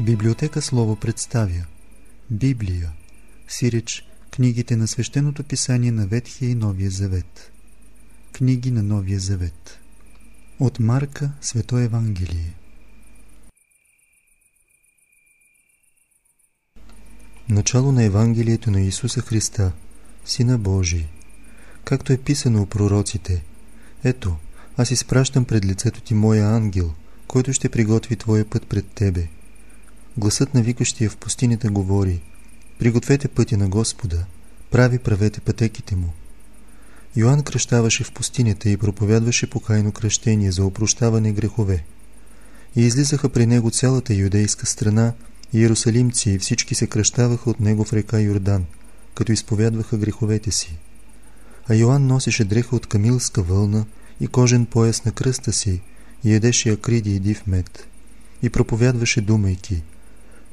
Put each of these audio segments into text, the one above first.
Библиотека Слово представя Библия, сиреч книгите на свещеното писание на Ветхия и Новия Завет. Книги на Новия Завет. От Марка Свето Евангелие. Начало на Евангелието на Исуса Христа, Сина Божий. Както е писано у пророците, ето, аз изпращам пред лицето ти моя ангел, който ще приготви твоя път пред тебе – Гласът на викащия в пустинята говори Пригответе пътя на Господа, прави правете пътеките му. Йоанн кръщаваше в пустинята и проповядваше покайно кръщение за опрощаване грехове. И излизаха при него цялата юдейска страна, иерусалимци и всички се кръщаваха от него в река Йордан, като изповядваха греховете си. А Йоанн носеше дреха от камилска вълна и кожен пояс на кръста си и едеше акриди и див мед. И проповядваше думайки –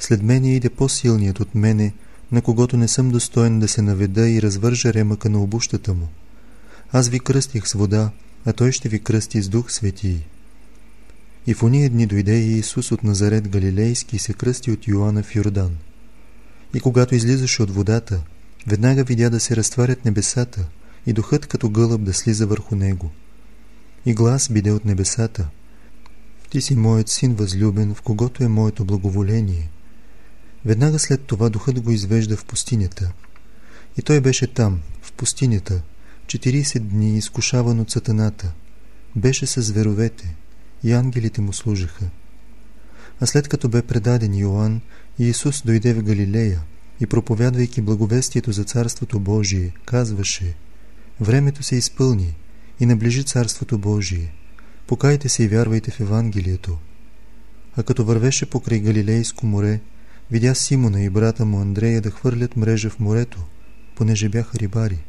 след мене иде по-силният от мене, на когото не съм достоен да се наведа и развържа ремъка на обущата му. Аз ви кръстих с вода, а той ще ви кръсти с дух светий. И в уния дни дойде и Исус от Назарет Галилейски и се кръсти от Йоанна в Йордан. И когато излизаше от водата, веднага видя да се разтварят небесата и духът като гълъб да слиза върху него. И глас биде от небесата. Ти си моят син възлюбен, в когото е моето благоволение – Веднага след това духът го извежда в пустинята. И той беше там, в пустинята, 40 дни изкушаван от сатаната. Беше с зверовете и ангелите му служаха. А след като бе предаден Йоанн, Иисус дойде в Галилея и проповядвайки благовестието за Царството Божие, казваше Времето се изпълни и наближи Царството Божие. Покайте се и вярвайте в Евангелието. А като вървеше покрай Галилейско море, Видя Симона и брата му Андрея да хвърлят мрежа в морето, понеже бяха рибари.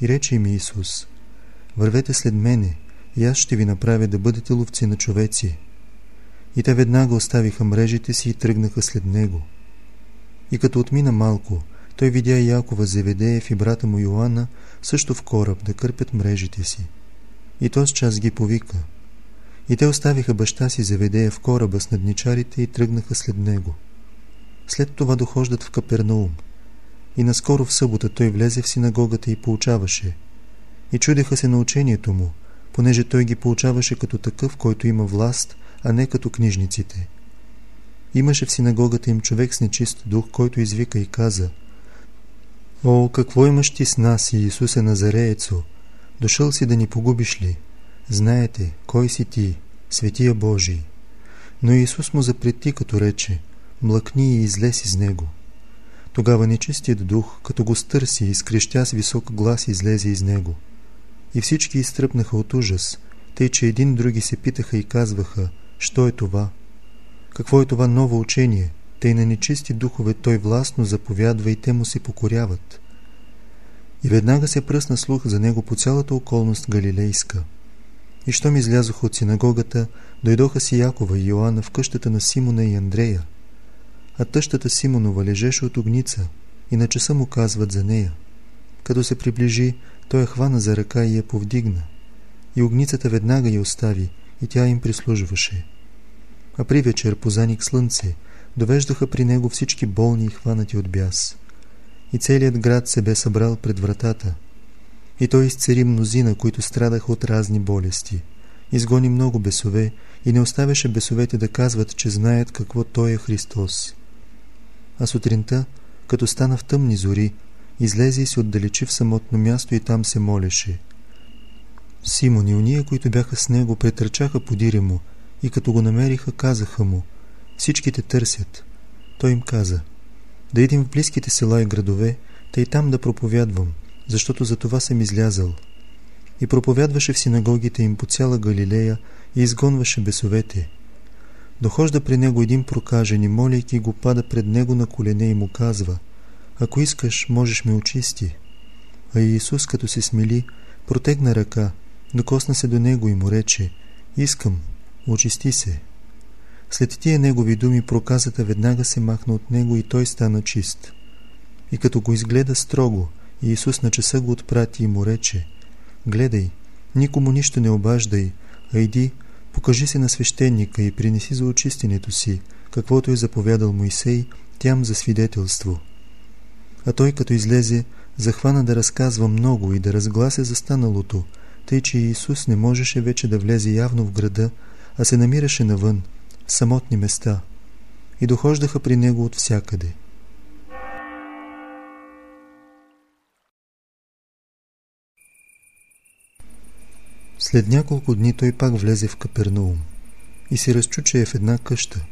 И рече им Исус, вървете след мене и аз ще ви направя да бъдете ловци на човеци. И те веднага оставиха мрежите си и тръгнаха след него. И като отмина малко, той видя Якова Зеведеев и брата му Йоанна също в кораб да кърпят мрежите си. И то с час ги повика. И те оставиха баща си Зеведея в кораба с надничарите и тръгнаха след него. След това дохождат в Капернаум. И наскоро в събота той влезе в синагогата и получаваше. И чудеха се на учението му, понеже той ги получаваше като такъв, който има власт, а не като книжниците. Имаше в синагогата им човек с нечист дух, който извика и каза О, какво имаш ти с нас, Иисусе Назареецо? Дошъл си да ни погубиш ли? Знаете, кой си ти, Светия Божий. Но Исус му запрети, като рече млъкни и излез из него. Тогава нечистият дух, като го стърси и скрещя с висок глас, излезе из него. И всички изтръпнаха от ужас, тъй че един други се питаха и казваха, що е това? Какво е това ново учение? Тъй на нечисти духове той властно заповядва и те му се покоряват. И веднага се пръсна слух за него по цялата околност галилейска. И щом излязоха от синагогата, дойдоха си Якова и Йоанна в къщата на Симона и Андрея, а тъщата Симонова лежеше от огница и на часа му казват за нея. Като се приближи, той я хвана за ръка и я повдигна. И огницата веднага я остави и тя им прислужваше. А при вечер, по заник слънце, довеждаха при него всички болни и хванати от бяс. И целият град се бе събрал пред вратата. И той изцери мнозина, които страдаха от разни болести. Изгони много бесове и не оставяше бесовете да казват, че знаят какво той е Христос а сутринта, като стана в тъмни зори, излезе и се отдалечи в самотно място и там се молеше. Симон и уния, които бяха с него, претърчаха подире му и като го намериха, казаха му «Всички те търсят». Той им каза «Да идем в близките села и градове, и там да проповядвам, защото за това съм излязал». И проповядваше в синагогите им по цяла Галилея и изгонваше бесовете – Дохожда при него един прокажен и молейки го пада пред него на колене и му казва Ако искаш, можеш ме очисти. А Иисус, като се смели, протегна ръка, докосна се до него и му рече Искам, очисти се. След тия негови думи проказата веднага се махна от него и той стана чист. И като го изгледа строго, Иисус на часа го отпрати и му рече Гледай, никому нищо не обаждай, а иди, Покажи се на свещеника и принеси за очистенето си каквото е заповядал Моисей, тям за свидетелство. А той като излезе, захвана да разказва много и да разглася за станалото, тъй че Исус не можеше вече да влезе явно в града, а се намираше навън, в самотни места, и дохождаха при него от всякъде. След няколко дни той пак влезе в Капернаум и се разчу, че е в една къща.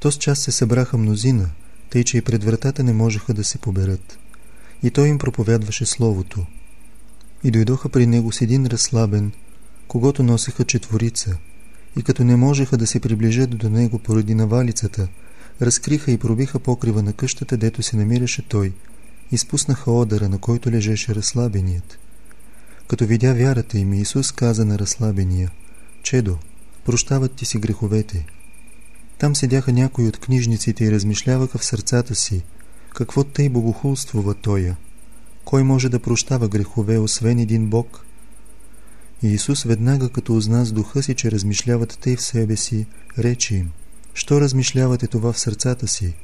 То час се събраха мнозина, тъй че и пред вратата не можеха да се поберат. И той им проповядваше Словото. И дойдоха при него с един разслабен, когато носеха четворица, и като не можеха да се приближат до него поради навалицата, разкриха и пробиха покрива на къщата, дето се намираше той, и спуснаха одъра, на който лежеше разслабеният. Като видя вярата им, Исус каза на разслабения, «Чедо, прощават ти си греховете». Там седяха някои от книжниците и размишляваха в сърцата си, какво тъй богохулствува Тоя. Кой може да прощава грехове, освен един Бог? И Исус веднага, като узна с духа си, че размишляват тъй в себе си, рече им, «Що размишлявате това в сърцата си?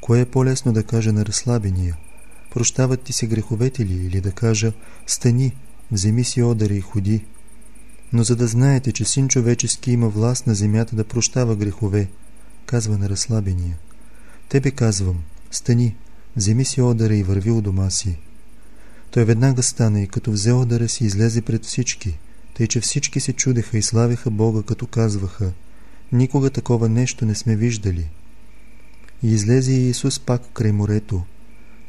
Кое е по-лесно да кажа на разслабения? Прощават ти се греховете ли? Или да кажа, стани, вземи си одъра и ходи. Но за да знаете, че син човечески има власт на земята да прощава грехове, казва на разслабения. Тебе казвам, стани, вземи си одъра и върви у дома си. Той веднага стана и като взе одъра си излезе пред всички, тъй че всички се чудеха и славяха Бога, като казваха, никога такова нещо не сме виждали. И излезе и Исус пак край морето,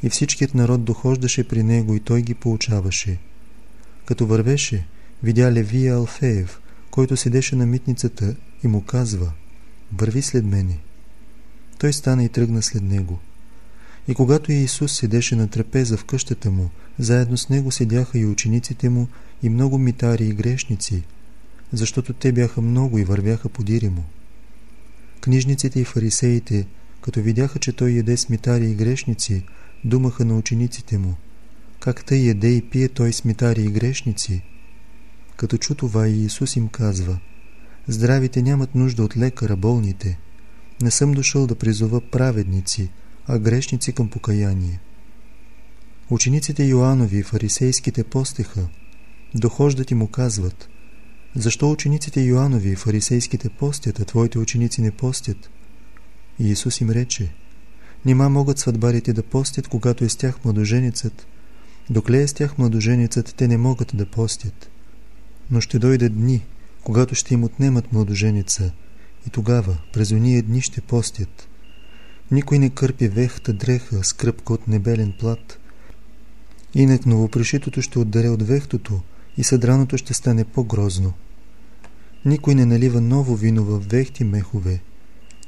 и всичкият народ дохождаше при него и той ги получаваше. Като вървеше, видя Левия Алфеев, който седеше на митницата и му казва «Върви след мене». Той стана и тръгна след него. И когато Иисус седеше на трапеза в къщата му, заедно с него седяха и учениците му и много митари и грешници, защото те бяха много и вървяха подири му. Книжниците и фарисеите, като видяха, че той яде с митари и грешници, думаха на учениците му – как тъй еде и пие той смитари и грешници. Като чу това Иисус им казва, здравите нямат нужда от лекара, болните. Не съм дошъл да призова праведници, а грешници към покаяние. Учениците Йоанови и фарисейските постеха, дохождат и му казват, защо учениците Йоанови и фарисейските постят, а твоите ученици не постят? И Исус им рече, Нима могат сватбарите да постят, когато е с тях младоженицът, Докле е с тях младоженицът, те не могат да постят. Но ще дойде дни, когато ще им отнемат младоженица и тогава, през уния дни ще постят. Никой не кърпи вехта дреха с кръпка от небелен плат. Инак новопришитото ще отдаре от вехтото и съдраното ще стане по-грозно. Никой не налива ново вино в вехти мехове.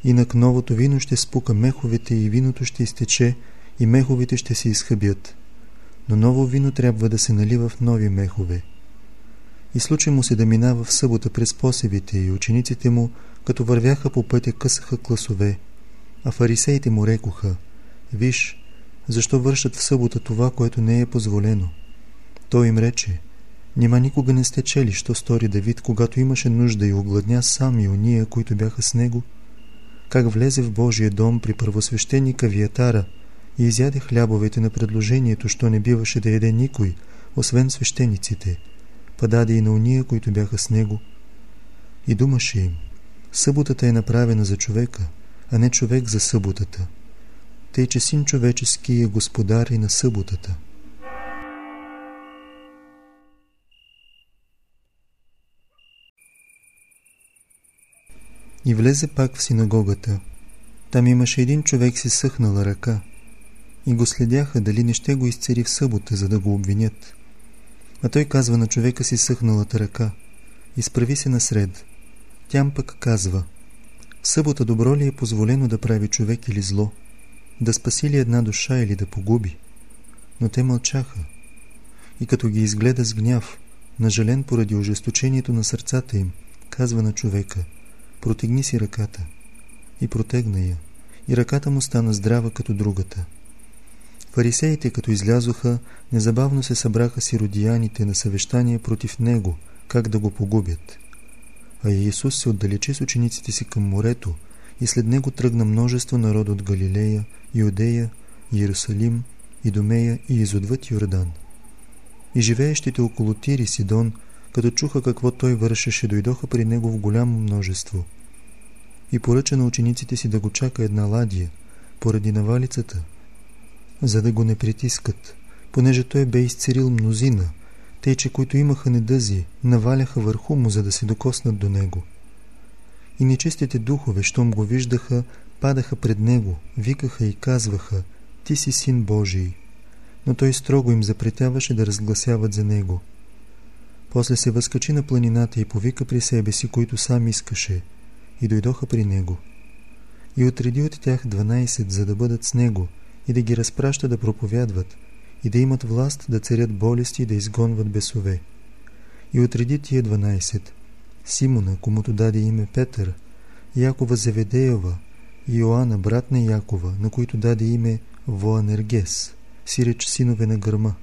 Инак новото вино ще спука меховете и виното ще изтече и меховете ще се изхъбят но ново вино трябва да се налива в нови мехове. И случай му се да минава в събота през посевите и учениците му, като вървяха по пътя, късаха класове, а фарисеите му рекоха, «Виж, защо вършат в събота това, което не е позволено?» Той им рече, «Нима никога не сте чели, що стори Давид, когато имаше нужда и огладня сам и уния, които бяха с него? Как влезе в Божия дом при първосвещеника Виятара – и изяде хлябовете на предложението, що не биваше да яде никой, освен свещениците, па даде и на уния, които бяха с него. И думаше им, съботата е направена за човека, а не човек за съботата, тъй че син човечески е господар и на съботата. И влезе пак в синагогата. Там имаше един човек си съхнала ръка – и го следяха дали не ще го изцери в събота, за да го обвинят. А той казва на човека си съхналата ръка, изправи се насред. Тям пък казва, в събота добро ли е позволено да прави човек или зло, да спаси ли една душа или да погуби? Но те мълчаха. И като ги изгледа с гняв, нажален поради ожесточението на сърцата им, казва на човека, протегни си ръката. И протегна я, и ръката му стана здрава като другата. Фарисеите, като излязоха, незабавно се събраха сиродияните на съвещание против него, как да го погубят. А Иисус се отдалечи с учениците си към морето и след него тръгна множество народ от Галилея, Иудея, Иерусалим, Идомея и изотвъд Йордан. И живеещите около Тир и Сидон, като чуха какво той вършеше, дойдоха при него в голямо множество. И поръча на учениците си да го чака една ладия, поради навалицата, за да го не притискат, понеже той бе изцерил мнозина, тъй че които имаха недъзи, наваляха върху му, за да се докоснат до него. И нечистите духове, щом го виждаха, падаха пред него, викаха и казваха, «Ти си син Божий». Но той строго им запретяваше да разгласяват за него. После се възкачи на планината и повика при себе си, които сам искаше, и дойдоха при него. И отреди от тях 12, за да бъдат с него, и да ги разпраща да проповядват, и да имат власт да царят болести и да изгонват бесове. И отреди тия 12, Симона, комуто даде име Петър, Якова Заведеева и Йоанна, брат на Якова, на които даде име Воанергес, сиреч синове на гърма,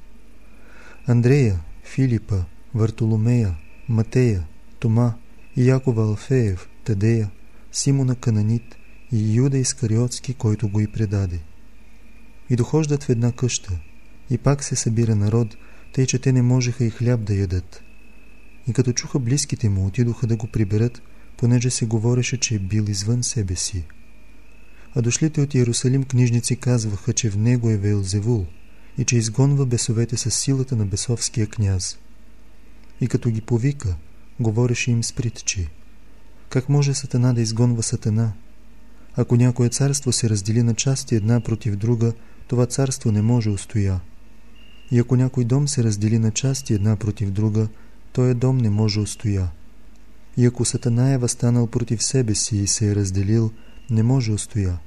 Андрея, Филипа, Вартоломея, Матея, Тома и Якова Алфеев, Тадея, Симона Кананит и Юда Искариотски, който го и предаде. И дохождат в една къща, и пак се събира народ, тъй че те не можеха и хляб да ядат. И като чуха близките му, отидоха да го приберат, понеже се говореше, че е бил извън себе си. А дошлите от Иерусалим книжници казваха, че в него е Вейлзевул и че изгонва бесовете с силата на бесовския княз. И като ги повика, говореше им с притчи. Как може сатана да изгонва сатана? Ако някое царство се раздели на части една против друга, това царство не може устоя. И ако някой дом се раздели на части една против друга, този дом не може устоя. И ако Сатана е възстанал против себе си и се е разделил, не може устоя.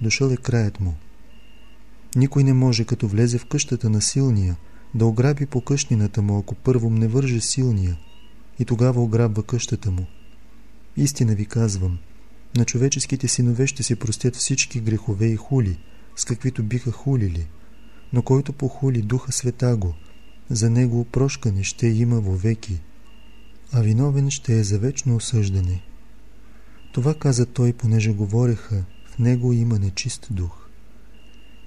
Дошъл е краят му. Никой не може, като влезе в къщата на силния, да ограби по къщнината му, ако първо не върже силния, и тогава ограбва къщата му. Истина ви казвам, на човеческите синове ще се простят всички грехове и хули, с каквито биха хулили, но който похули Духа Святаго, за него прошкане ще има вовеки, а виновен ще е за вечно осъждане. Това каза той, понеже говореха, в него има нечист дух.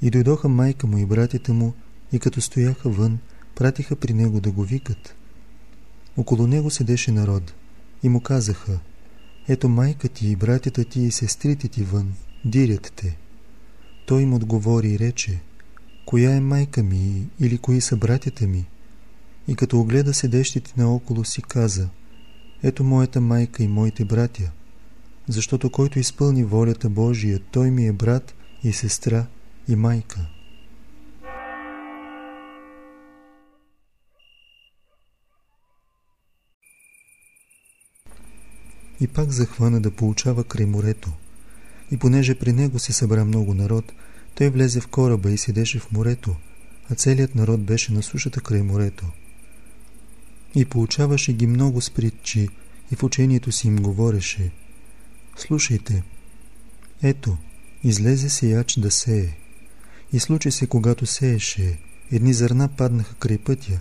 И дойдоха майка му и братята му, и като стояха вън, пратиха при него да го викат. Около него седеше народ, и му казаха, ето майка ти и братята ти и сестрите ти вън, дирят те. Той им отговори и рече, коя е майка ми или кои са братята ми? И като огледа седещите наоколо си каза, ето моята майка и моите братя, защото който изпълни волята Божия, той ми е брат и сестра и майка. И пак захвана да получава край морето. И понеже при него се събра много народ, той влезе в кораба и седеше в морето, а целият народ беше на сушата край морето. И получаваше ги много спритчи и в учението си им говореше. Слушайте, ето, излезе сеяч да сее. И случи се, когато сееше, едни зърна паднаха край пътя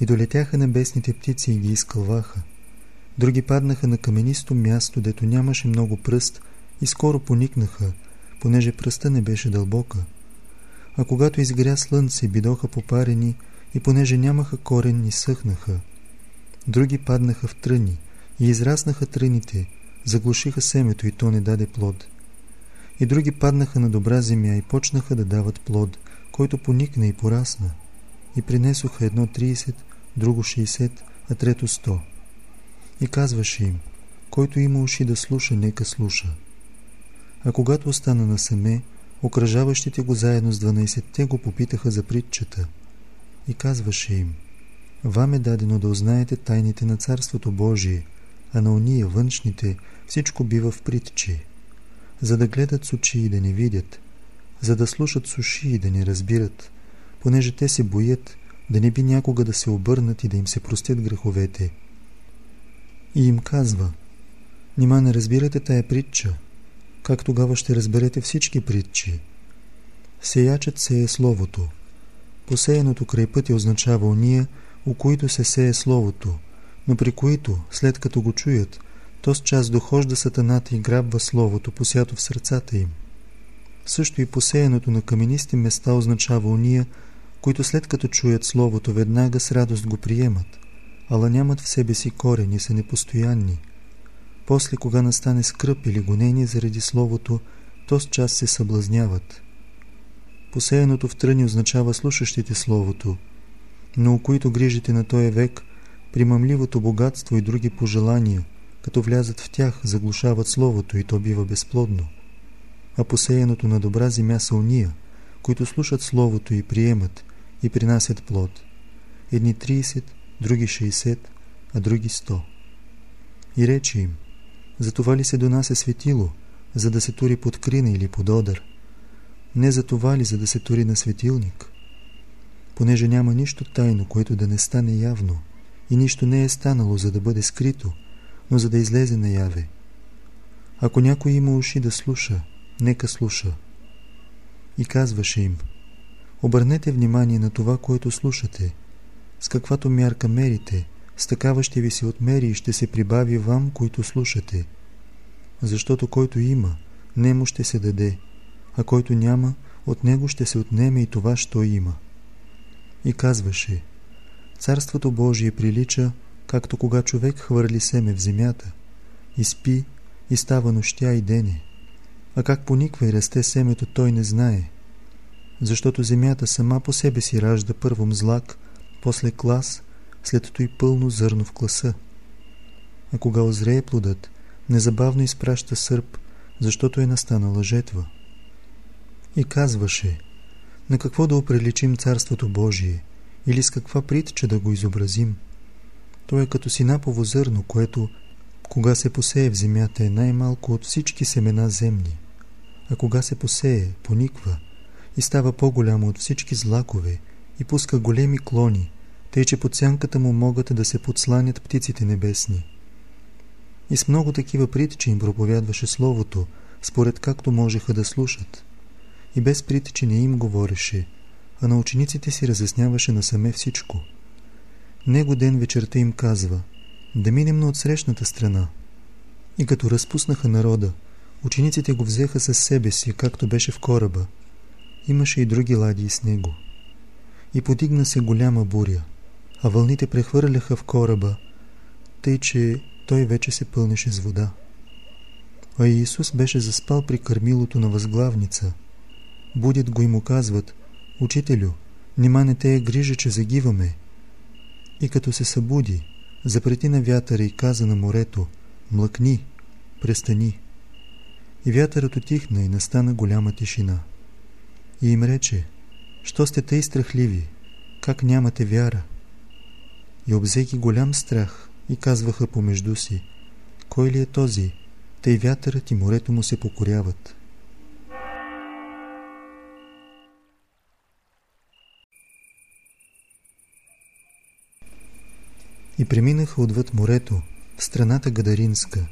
и долетяха небесните птици и ги изкълваха. Други паднаха на каменисто място, дето нямаше много пръст и скоро поникнаха, понеже пръста не беше дълбока. А когато изгря слънце, бидоха попарени и понеже нямаха корен, ни съхнаха. Други паднаха в тръни и израснаха тръните, заглушиха семето и то не даде плод. И други паднаха на добра земя и почнаха да дават плод, който поникна и порасна. И принесоха едно 30, друго 60, а трето 100. И казваше им, който има уши да слуша, нека слуша. А когато остана на семе, окръжаващите го заедно с 12-те го попитаха за притчата. И казваше им, вам е дадено да узнаете тайните на Царството Божие, а на уния външните всичко бива в притчи, за да гледат с очи и да не видят, за да слушат с уши и да не разбират, понеже те се боят да не би някога да се обърнат и да им се простят греховете. И им казва, нима не разбирате тая притча, как тогава ще разберете всички притчи? Сеячът се е Словото. Посеяното край пътя означава уния, у които се сее Словото, но при които, след като го чуят, то с час дохожда сатаната и грабва словото, посято в сърцата им. Също и посеяното на каменисти места означава уния, които след като чуят словото, веднага с радост го приемат, ала нямат в себе си корени, са непостоянни. После, кога настане скръп или гонение заради словото, то с час се съблазняват. Посеяното в тръни означава слушащите словото, но у които грижите на този век, примамливото богатство и други пожелания, като влязат в тях, заглушават словото и то бива безплодно. А посеяното на добра земя са уния, които слушат словото и приемат и принасят плод. Едни 30, други 60, а други 100. И речи им, за това ли се донася светило, за да се тури под крина или под одър? Не за това ли, за да се тури на светилник? Понеже няма нищо тайно, което да не стане явно, и нищо не е станало, за да бъде скрито, но за да излезе наяве. Ако някой има уши да слуша, нека слуша. И казваше им, обърнете внимание на това, което слушате. С каквато мярка мерите, с такава ще ви се отмери и ще се прибави вам, които слушате. Защото който има, нему ще се даде, а който няма, от него ще се отнеме и това, що има. И казваше, Царството Божие прилича, както кога човек хвърли семе в земята, и спи, и става нощя и дене. А как пониква и расте семето, той не знае. Защото земята сама по себе си ражда първо мзлак, после клас, след и пълно зърно в класа. А кога озрее плодът, незабавно изпраща сърп, защото е настанала жетва. И казваше, на какво да оприличим Царството Божие или с каква притча да го изобразим? То е като синапово зърно, което, кога се посее в земята, е най-малко от всички семена земни. А кога се посее, пониква и става по-голямо от всички злакове и пуска големи клони, тъй че под сянката му могат да се подсланят птиците небесни. И с много такива притчи им проповядваше Словото, според както можеха да слушат. И без притчи не им говореше, а на учениците си разясняваше насаме всичко. Него ден вечерта им казва, да минем на отсрещната страна. И като разпуснаха народа, учениците го взеха със себе си, както беше в кораба. Имаше и други ладии с него. И подигна се голяма буря а вълните прехвърляха в кораба, тъй че той вече се пълнеше с вода. А Иисус беше заспал при кърмилото на възглавница. Будят го и му казват, «Учителю, нима не те е грижа, че загиваме». И като се събуди, запрети на вятъра и каза на морето, «Млъкни, престани». И вятърът отихна и настана голяма тишина. И им рече, «Що сте тъй страхливи? Как нямате вяра?» И обзеки голям страх и казваха помежду си, кой ли е този, тъй вятърът и морето му се покоряват. И преминаха отвъд морето, в страната Гадаринска.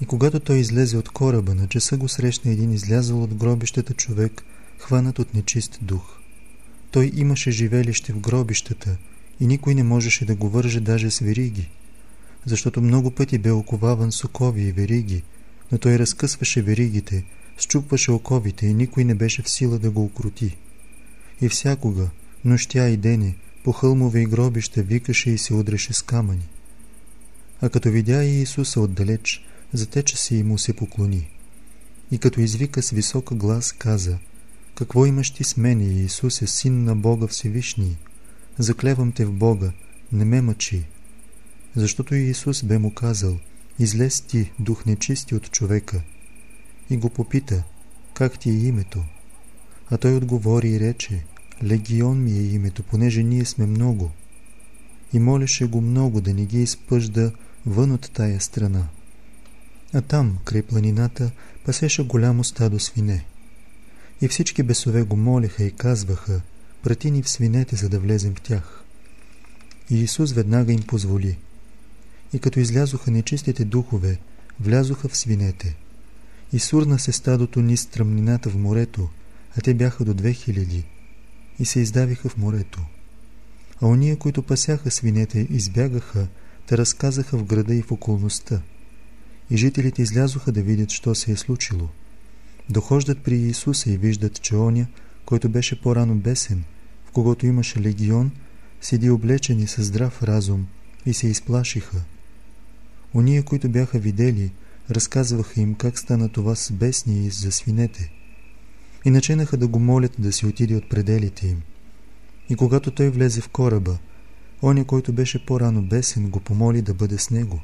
И когато той излезе от кораба, на часа го срещна един излязъл от гробищата човек, хванат от нечист дух. Той имаше живелище в гробищата, и никой не можеше да го върже даже с вериги, защото много пъти бе оковаван с окови и вериги, но той разкъсваше веригите, счупваше оковите и никой не беше в сила да го окрути. И всякога, нощя и дене, по хълмове и гробища викаше и се удреше с камъни. А като видя и Исуса отдалеч, затече се и му се поклони. И като извика с висока глас, каза, «Какво имаш ти с мене, Иисусе, син на Бога Всевишний?» Заклевам те в Бога, не ме мъчи. Защото и Исус бе му казал, излез ти, дух нечисти от човека. И го попита, как ти е името? А той отговори и рече, легион ми е името, понеже ние сме много. И молеше го много да не ги изпъжда вън от тая страна. А там, край планината, пасеше голямо стадо свине. И всички бесове го молеха и казваха, прати ни в свинете, за да влезем в тях. И Исус веднага им позволи. И като излязоха нечистите духове, влязоха в свинете. И сурна се стадото ни стръмнината в морето, а те бяха до две хиляди, и се издавиха в морето. А ония, които пасяха свинете, избягаха, те разказаха в града и в околността. и жителите излязоха да видят, що се е случило. Дохождат при Иисуса и виждат, че оня, който беше по-рано бесен, в когото имаше легион, седи облечени със здрав разум и се изплашиха. Ония, които бяха видели, разказваха им как стана това с бесни и за свинете. И начинаха да го молят да си отиде от пределите им. И когато той влезе в кораба, оня, който беше по-рано бесен, го помоли да бъде с него.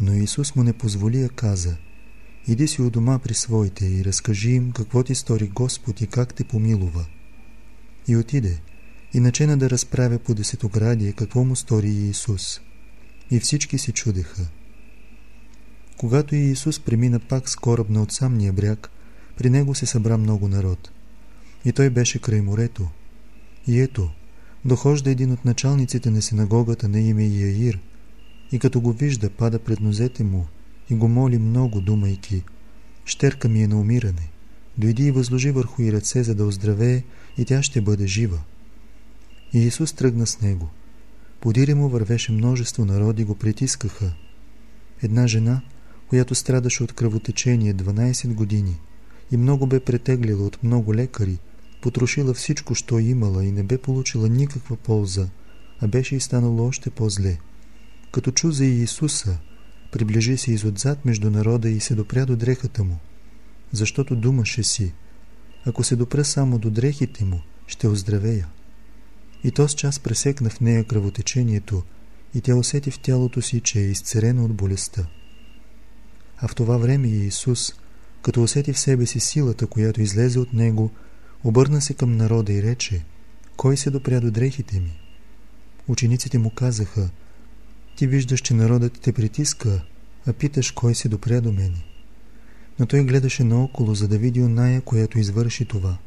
Но Исус му не позволи, а каза, Иди си у дома при своите и разкажи им какво ти стори Господ и как те помилува. И отиде, и начина да разправя по десетоградие какво му стори Иисус. И всички си чудеха. Когато Иисус премина пак с кораб на от самния бряг, при него се събра много народ. И той беше край морето. И ето, дохожда един от началниците на синагогата на име Яир, и като го вижда, пада пред нозете му и го моли много, думайки, «Щерка ми е на умиране. Дойди и възложи върху и ръце, за да оздравее, и тя ще бъде жива». И Исус тръгна с него. Подире му вървеше множество народи, го притискаха. Една жена, която страдаше от кръвотечение 12 години и много бе претеглила от много лекари, потрошила всичко, що имала и не бе получила никаква полза, а беше и станало още по-зле. Като чу за Иисуса, приближи се изотзад между народа и се допря до дрехата му, защото думаше си, ако се допра само до дрехите му, ще оздравея. И то с час пресекна в нея кръвотечението и тя усети в тялото си, че е изцерена от болестта. А в това време Иисус, като усети в себе си силата, която излезе от Него, обърна се към народа и рече, «Кой се допря до дрехите ми?» Учениците му казаха, «Ти виждаш, че народът те притиска, а питаш, кой се допря до мене?» Но той гледаше наоколо, за да види оная, която извърши това.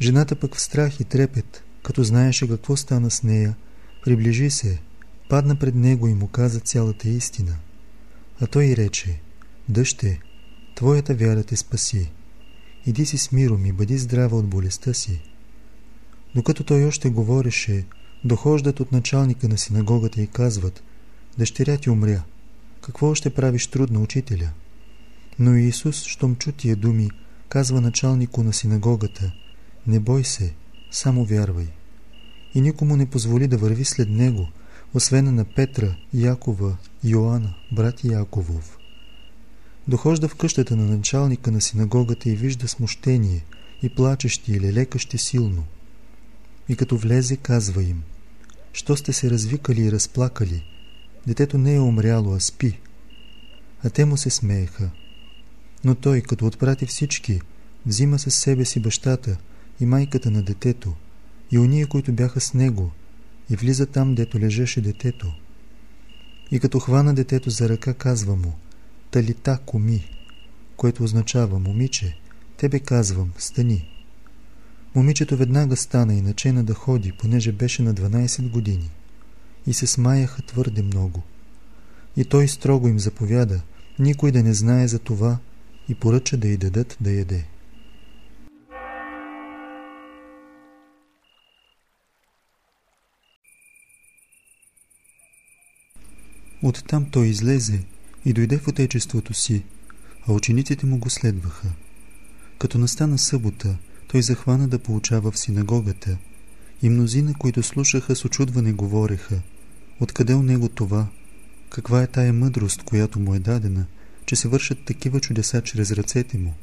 Жената пък в страх и трепет, като знаеше какво стана с нея, приближи се, падна пред него и му каза цялата истина. А той рече, Дъще, твоята вяра те спаси. Иди си с миром и бъди здрава от болестта си. Докато той още говореше, дохождат от началника на синагогата и казват, Дъщеря ти умря. Какво още правиш трудно учителя? Но Иисус, щом чу тия думи, казва началнику на синагогата, Не бой се, само вярвай. И никому не позволи да върви след него, освен на Петра, Якова, Йоанна, брат Яковов. Дохожда в къщата на началника на синагогата и вижда смущение и плачещи или лекащи силно. И като влезе, казва им, «Що сте се развикали и разплакали? Детето не е умряло, а спи». А те му се смееха. Но той, като отпрати всички, взима със себе си бащата и майката на детето и уния, които бяха с него, и влиза там, дето лежеше детето. И като хвана детето за ръка, казва му, Талита коми, което означава, момиче, тебе казвам, стани. Момичето веднага стана и начена да ходи, понеже беше на 12 години. И се смаяха твърде много. И той строго им заповяда, никой да не знае за това и поръча да й дадат да яде. Оттам той излезе и дойде в отечеството си, а учениците му го следваха. Като настана събота, той захвана да получава в синагогата и мнозина, които слушаха с очудване, говореха Откъде у него това? Каква е тая мъдрост, която му е дадена, че се вършат такива чудеса чрез ръцете му?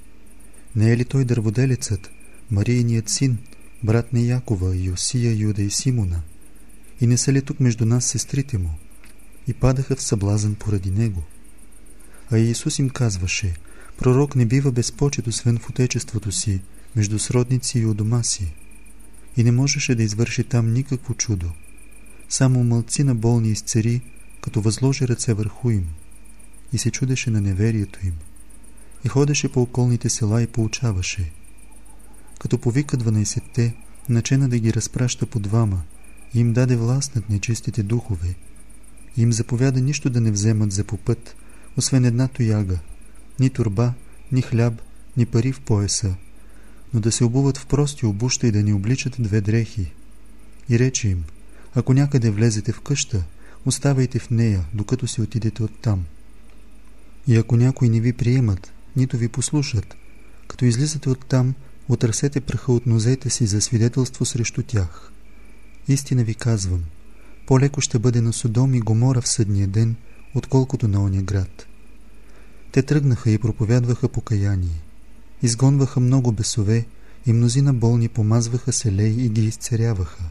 Не е ли той дърводелецът, Марийният син, брат на Якова, Йосия, Юда и Симона? И не са ли тук между нас сестрите му? и падаха в съблазън поради него. А Иисус им казваше, пророк не бива без почет, освен в отечеството си, между сродници и у дома си. И не можеше да извърши там никакво чудо. Само мълци на болни изцери, като възложи ръце върху им. И се чудеше на неверието им. И ходеше по околните села и поучаваше. Като повика 12-те, начена да ги разпраща по двама и им даде власт над нечистите духове и им заповяда нищо да не вземат за попът, освен една тояга, ни турба, ни хляб, ни пари в пояса, но да се обуват в прости обуща и да ни обличат две дрехи. И рече им, ако някъде влезете в къща, оставайте в нея, докато си отидете оттам. И ако някои не ви приемат, нито ви послушат, като излизате оттам, отърсете праха от нозете си за свидетелство срещу тях. Истина ви казвам, по-леко ще бъде на Содом и Гомора в съдния ден, отколкото на оня град. Те тръгнаха и проповядваха покаяние. Изгонваха много бесове и мнозина болни помазваха селей и ги изцеряваха.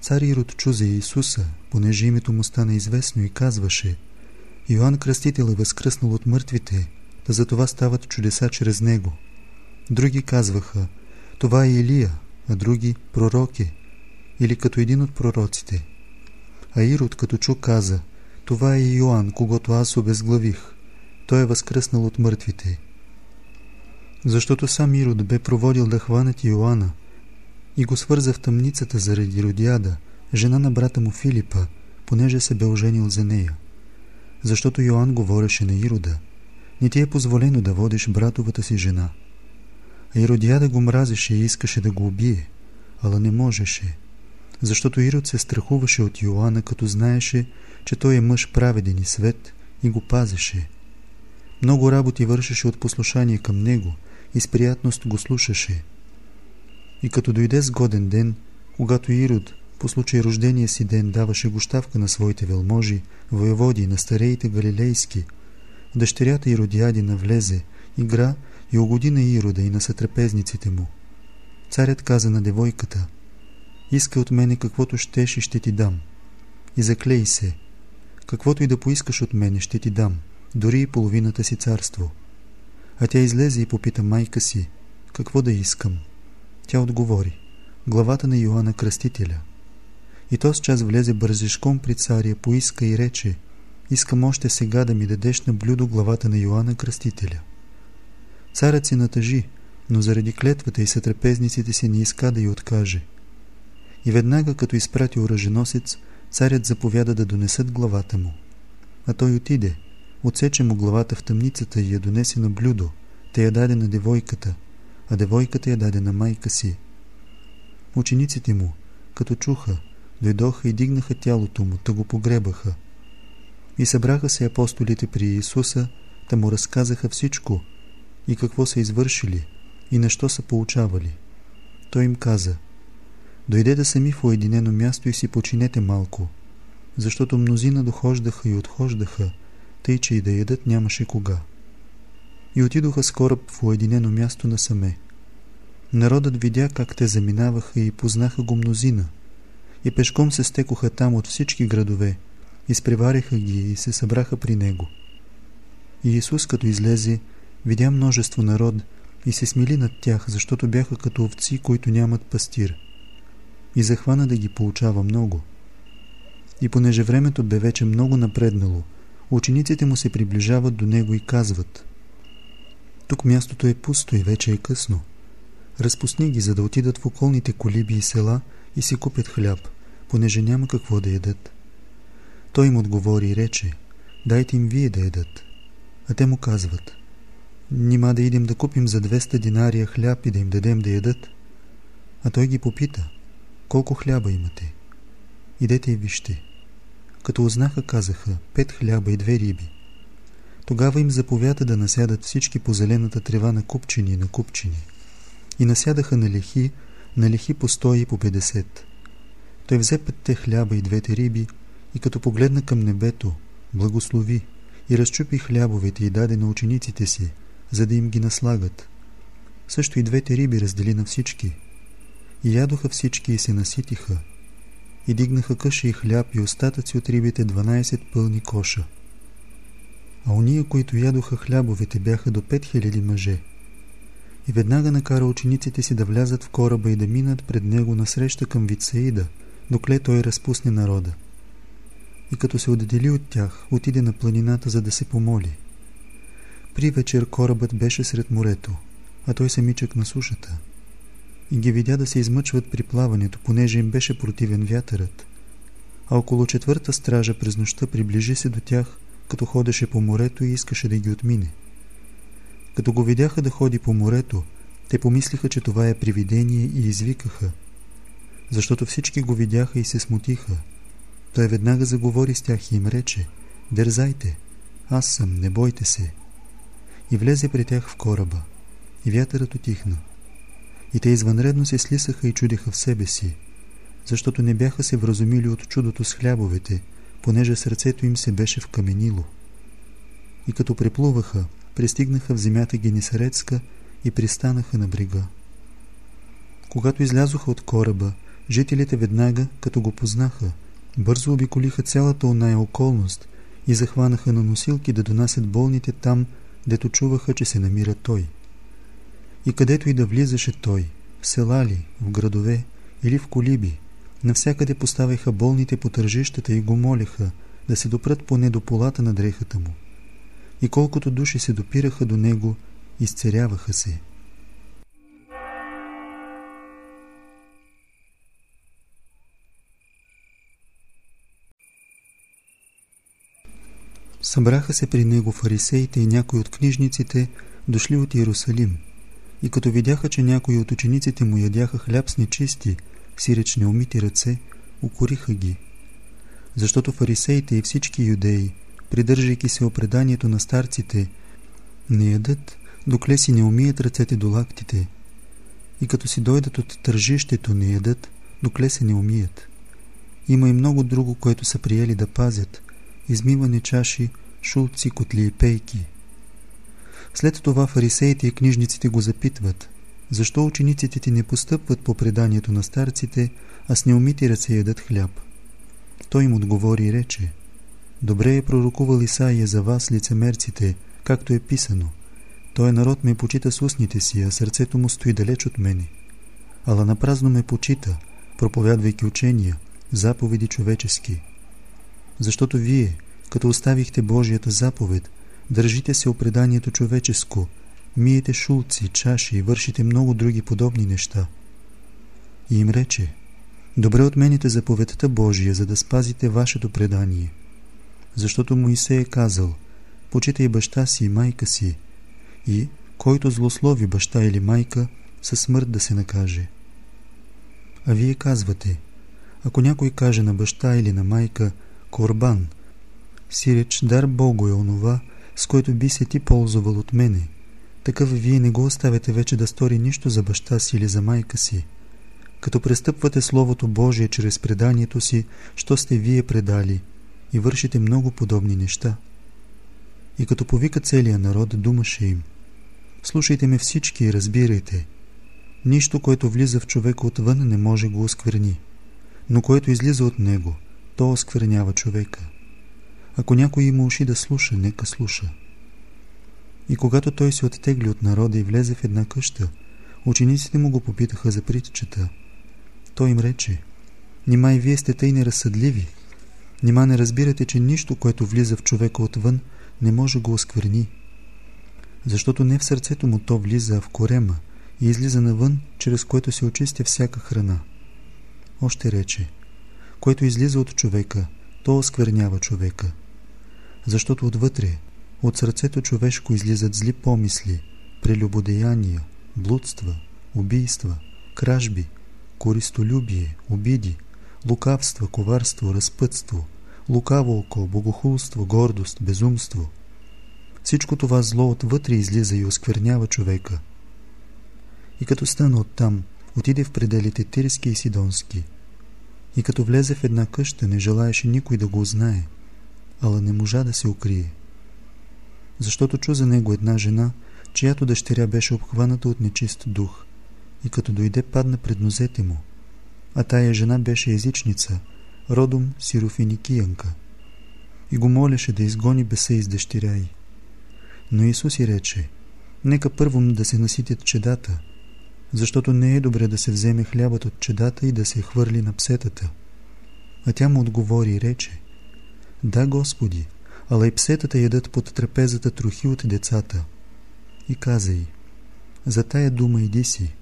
Цар Ирод чу за Иисуса, понеже името му стана известно и казваше Йоанн Кръстител е възкръснал от мъртвите, да за това стават чудеса чрез него. Други казваха Това е Илия, а други пророки, или като един от пророците. А Ирод като чу каза Това е Йоанн, когато аз обезглавих. Той е възкръснал от мъртвите. Защото сам Ирод бе проводил да хванат Йоанна, и го свърза в тъмницата заради Родиада, жена на брата му Филипа, понеже се бе оженил за нея. Защото Йоанн говореше на Ирода, не ти е позволено да водиш братовата си жена. А Иродиада го мразеше и искаше да го убие, ала не можеше, защото Ирод се страхуваше от Йоанна, като знаеше, че той е мъж праведен и свет и го пазеше. Много работи вършеше от послушание към него и с приятност го слушаше. И като дойде сгоден ден, когато Ирод по случай рождения си ден даваше гощавка на своите велможи, воеводи на стареите галилейски, дъщерята Иродиади навлезе, игра и угоди на Ирода и на сътрапезниците му. Царят каза на девойката, иска от мене каквото щеш и ще ти дам. И заклей се, каквото и да поискаш от мене ще ти дам, дори и половината си царство. А тя излезе и попита майка си, какво да искам. Тя отговори главата на Йоанна Кръстителя. И този час влезе бързишком при царя, поиска и рече Искам още сега да ми дадеш на блюдо главата на Йоанна Кръстителя. Царят се натъжи, но заради клетвата и сътрапезниците си не иска да й откаже. И веднага като изпрати оръженосец, царят заповяда да донесат главата му. А той отиде, отсече му главата в тъмницата и я донесе на блюдо, те я даде на девойката – а девойката я даде на майка си. Учениците му, като чуха, дойдоха и дигнаха тялото му, та го погребаха. И събраха се апостолите при Исуса, та му разказаха всичко и какво са извършили и на що са получавали. Той им каза, дойдете сами в уединено място и си починете малко, защото мнозина дохождаха и отхождаха, тъй че и да ядат нямаше кога и отидоха с кораб в уединено място насаме. Народът видя как те заминаваха и познаха го мнозина. И пешком се стекоха там от всички градове, изпревариха ги и се събраха при него. И Исус, като излезе, видя множество народ и се смили над тях, защото бяха като овци, които нямат пастир. И захвана да ги получава много. И понеже времето бе вече много напреднало, учениците му се приближават до него и казват тук мястото е пусто и вече е късно. Разпусни ги, за да отидат в околните колиби и села и си купят хляб, понеже няма какво да ядат. Той им отговори и рече, дайте им вие да ядат. А те му казват, нима да идем да купим за 200 динария хляб и да им дадем да ядат. А той ги попита, колко хляба имате? Идете и вижте. Като узнаха, казаха, пет хляба и две риби. Тогава им заповяда да насядат всички по зелената трева на купчини и на купчини. И насядаха на лехи, на лехи по 100 и по 50. Той взе петте хляба и двете риби и като погледна към небето, благослови и разчупи хлябовете и даде на учениците си, за да им ги наслагат. Също и двете риби раздели на всички. И ядоха всички и се наситиха. И дигнаха къша и хляб и остатъци от рибите 12 пълни коша а уния, които ядоха хлябовете, бяха до 5000 мъже. И веднага накара учениците си да влязат в кораба и да минат пред него насреща към Вицеида, докле той разпусне народа. И като се отдели от тях, отиде на планината, за да се помоли. При вечер корабът беше сред морето, а той самичък на сушата. И ги видя да се измъчват при плаването, понеже им беше противен вятърът. А около четвърта стража през нощта приближи се до тях като ходеше по морето и искаше да ги отмине. Като го видяха да ходи по морето, те помислиха, че това е привидение и извикаха, защото всички го видяха и се смутиха. Той веднага заговори с тях и им рече, дързайте, аз съм, не бойте се. И влезе при тях в кораба. И вятърът отихна. И те извънредно се слисаха и чудеха в себе си, защото не бяха се вразумили от чудото с хлябовете, понеже сърцето им се беше вкаменило. И като преплуваха, пристигнаха в земята Генисарецка и пристанаха на брега. Когато излязоха от кораба, жителите веднага, като го познаха, бързо обиколиха цялата оная околност и захванаха на носилки да донасят болните там, дето чуваха, че се намира той. И където и да влизаше той, в села ли, в градове или в колиби, навсякъде поставяха болните по тържищата и го молеха да се допрат поне до полата на дрехата му. И колкото души се допираха до него, изцеряваха се. Събраха се при него фарисеите и някои от книжниците, дошли от Иерусалим. И като видяха, че някои от учениците му ядяха хляб с нечисти, сиреч неумити ръце, укориха ги. Защото фарисеите и всички юдеи, придържайки се опреданието на старците, не ядат, докле си не умият ръцете до лактите. И като си дойдат от тържището, не ядат, докле се не умият. Има и много друго, което са приели да пазят – измиване чаши, шулци, котли и пейки. След това фарисеите и книжниците го запитват, защо учениците ти не постъпват по преданието на старците, а с неумити ръце ядат хляб. Той им отговори и рече, Добре е пророкувал Исаия за вас, лицемерците, както е писано. Той народ ме почита с устните си, а сърцето му стои далеч от мене. Ала напразно ме почита, проповядвайки учения, заповеди човечески защото вие, като оставихте Божията заповед, държите се опреданието човеческо, миете шулци, чаши и вършите много други подобни неща. И им рече, добре отмените заповедта Божия, за да спазите вашето предание. Защото Моисей е казал, почитай баща си и майка си, и който злослови баща или майка, със смърт да се накаже. А вие казвате, ако някой каже на баща или на майка, Корбан. Сиреч дар Богу е онова, с който би се ти ползвал от мене. Такъв вие не го оставяте вече да стори нищо за баща си или за майка си. Като престъпвате Словото Божие чрез преданието си, що сте вие предали, и вършите много подобни неща. И като повика целия народ, думаше им. Слушайте ме всички и разбирайте. Нищо, което влиза в човека отвън, не може го оскверни, но което излиза от него – то осквернява човека. Ако някой има уши да слуша, нека слуша. И когато той се оттегли от народа и влезе в една къща, учениците му го попитаха за притчата. Той им рече, Нима и вие сте тъй неразсъдливи. Нима не разбирате, че нищо, което влиза в човека отвън, не може го оскверни. Защото не в сърцето му то влиза, а в корема и излиза навън, чрез което се очистя всяка храна. Още рече, което излиза от човека, то осквернява човека. Защото отвътре, от сърцето човешко излизат зли помисли, прелюбодеяния, блудства, убийства, кражби, користолюбие, обиди, лукавство, коварство, разпътство, лукаво око, богохулство, гордост, безумство. Всичко това зло отвътре излиза и осквернява човека. И като стана оттам, отиде в пределите Тирски и Сидонски – и като влезе в една къща, не желаеше никой да го узнае, ала не можа да се укрие. Защото чу за него една жена, чиято дъщеря беше обхваната от нечист дух и като дойде падна пред нозете му. А тая жена беше езичница, родом сирофиникиянка и го молеше да изгони беса из дъщеря й. Но Исус и рече, нека първо да се наситят чедата, защото не е добре да се вземе хлябът от чедата и да се хвърли на псетата. А тя му отговори и рече, Да, Господи, ала и псетата ядат под трапезата трохи от децата. И каза й, За тая дума иди си,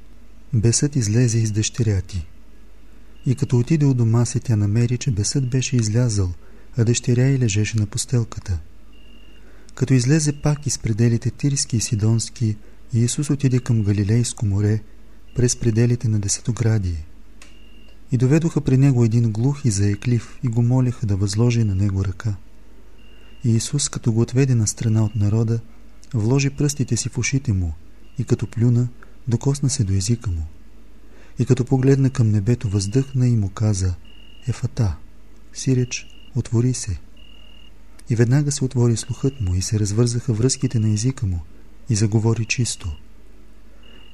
бесът излезе из дъщеря ти. И като отиде от дома си, тя намери, че бесът беше излязъл, а дъщеря й лежеше на постелката. Като излезе пак из пределите Тирски и Сидонски, Иисус отиде към Галилейско море през пределите на десетоградие. И доведоха при него един глух и заеклив и го молиха да възложи на него ръка. И Исус, като го отведе на страна от народа, вложи пръстите си в ушите му и като плюна, докосна се до езика му. И като погледна към небето, въздъхна и му каза Ефата, сиреч, отвори се. И веднага се отвори слухът му и се развързаха връзките на езика му и заговори чисто.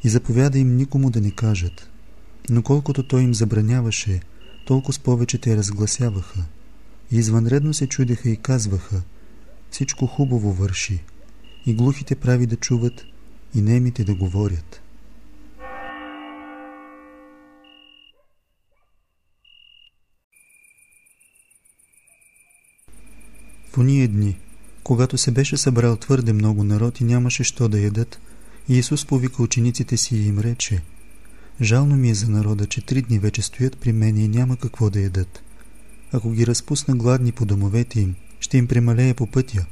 И заповяда им никому да не кажат, но колкото той им забраняваше, толкова с повече те разгласяваха. И извънредно се чудеха и казваха, всичко хубаво върши, и глухите прави да чуват, и немите да говорят. В уния дни, когато се беше събрал твърде много народ и нямаше що да ядат, Иисус повика учениците си и им рече Жално ми е за народа, че три дни вече стоят при мен и няма какво да ядат. Ако ги разпусна гладни по домовете им, ще им премалее по пътя,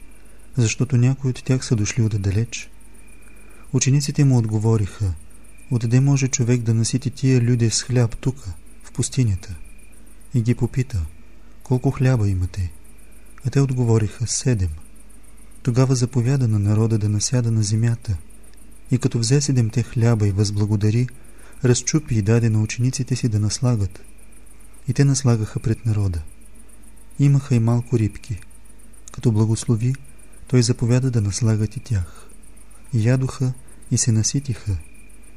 защото някои от тях са дошли отдалеч. Учениците му отговориха, отде може човек да насити тия люди с хляб тука, в пустинята? И ги попита, колко хляба имате? А те отговориха, седем. Тогава заповяда на народа да насяда на земята. И като взе седемте хляба и възблагодари, разчупи и даде на учениците си да наслагат. И те наслагаха пред народа. Имаха и малко рибки. Като благослови, той заповяда да наслагат и тях. И ядоха и се наситиха,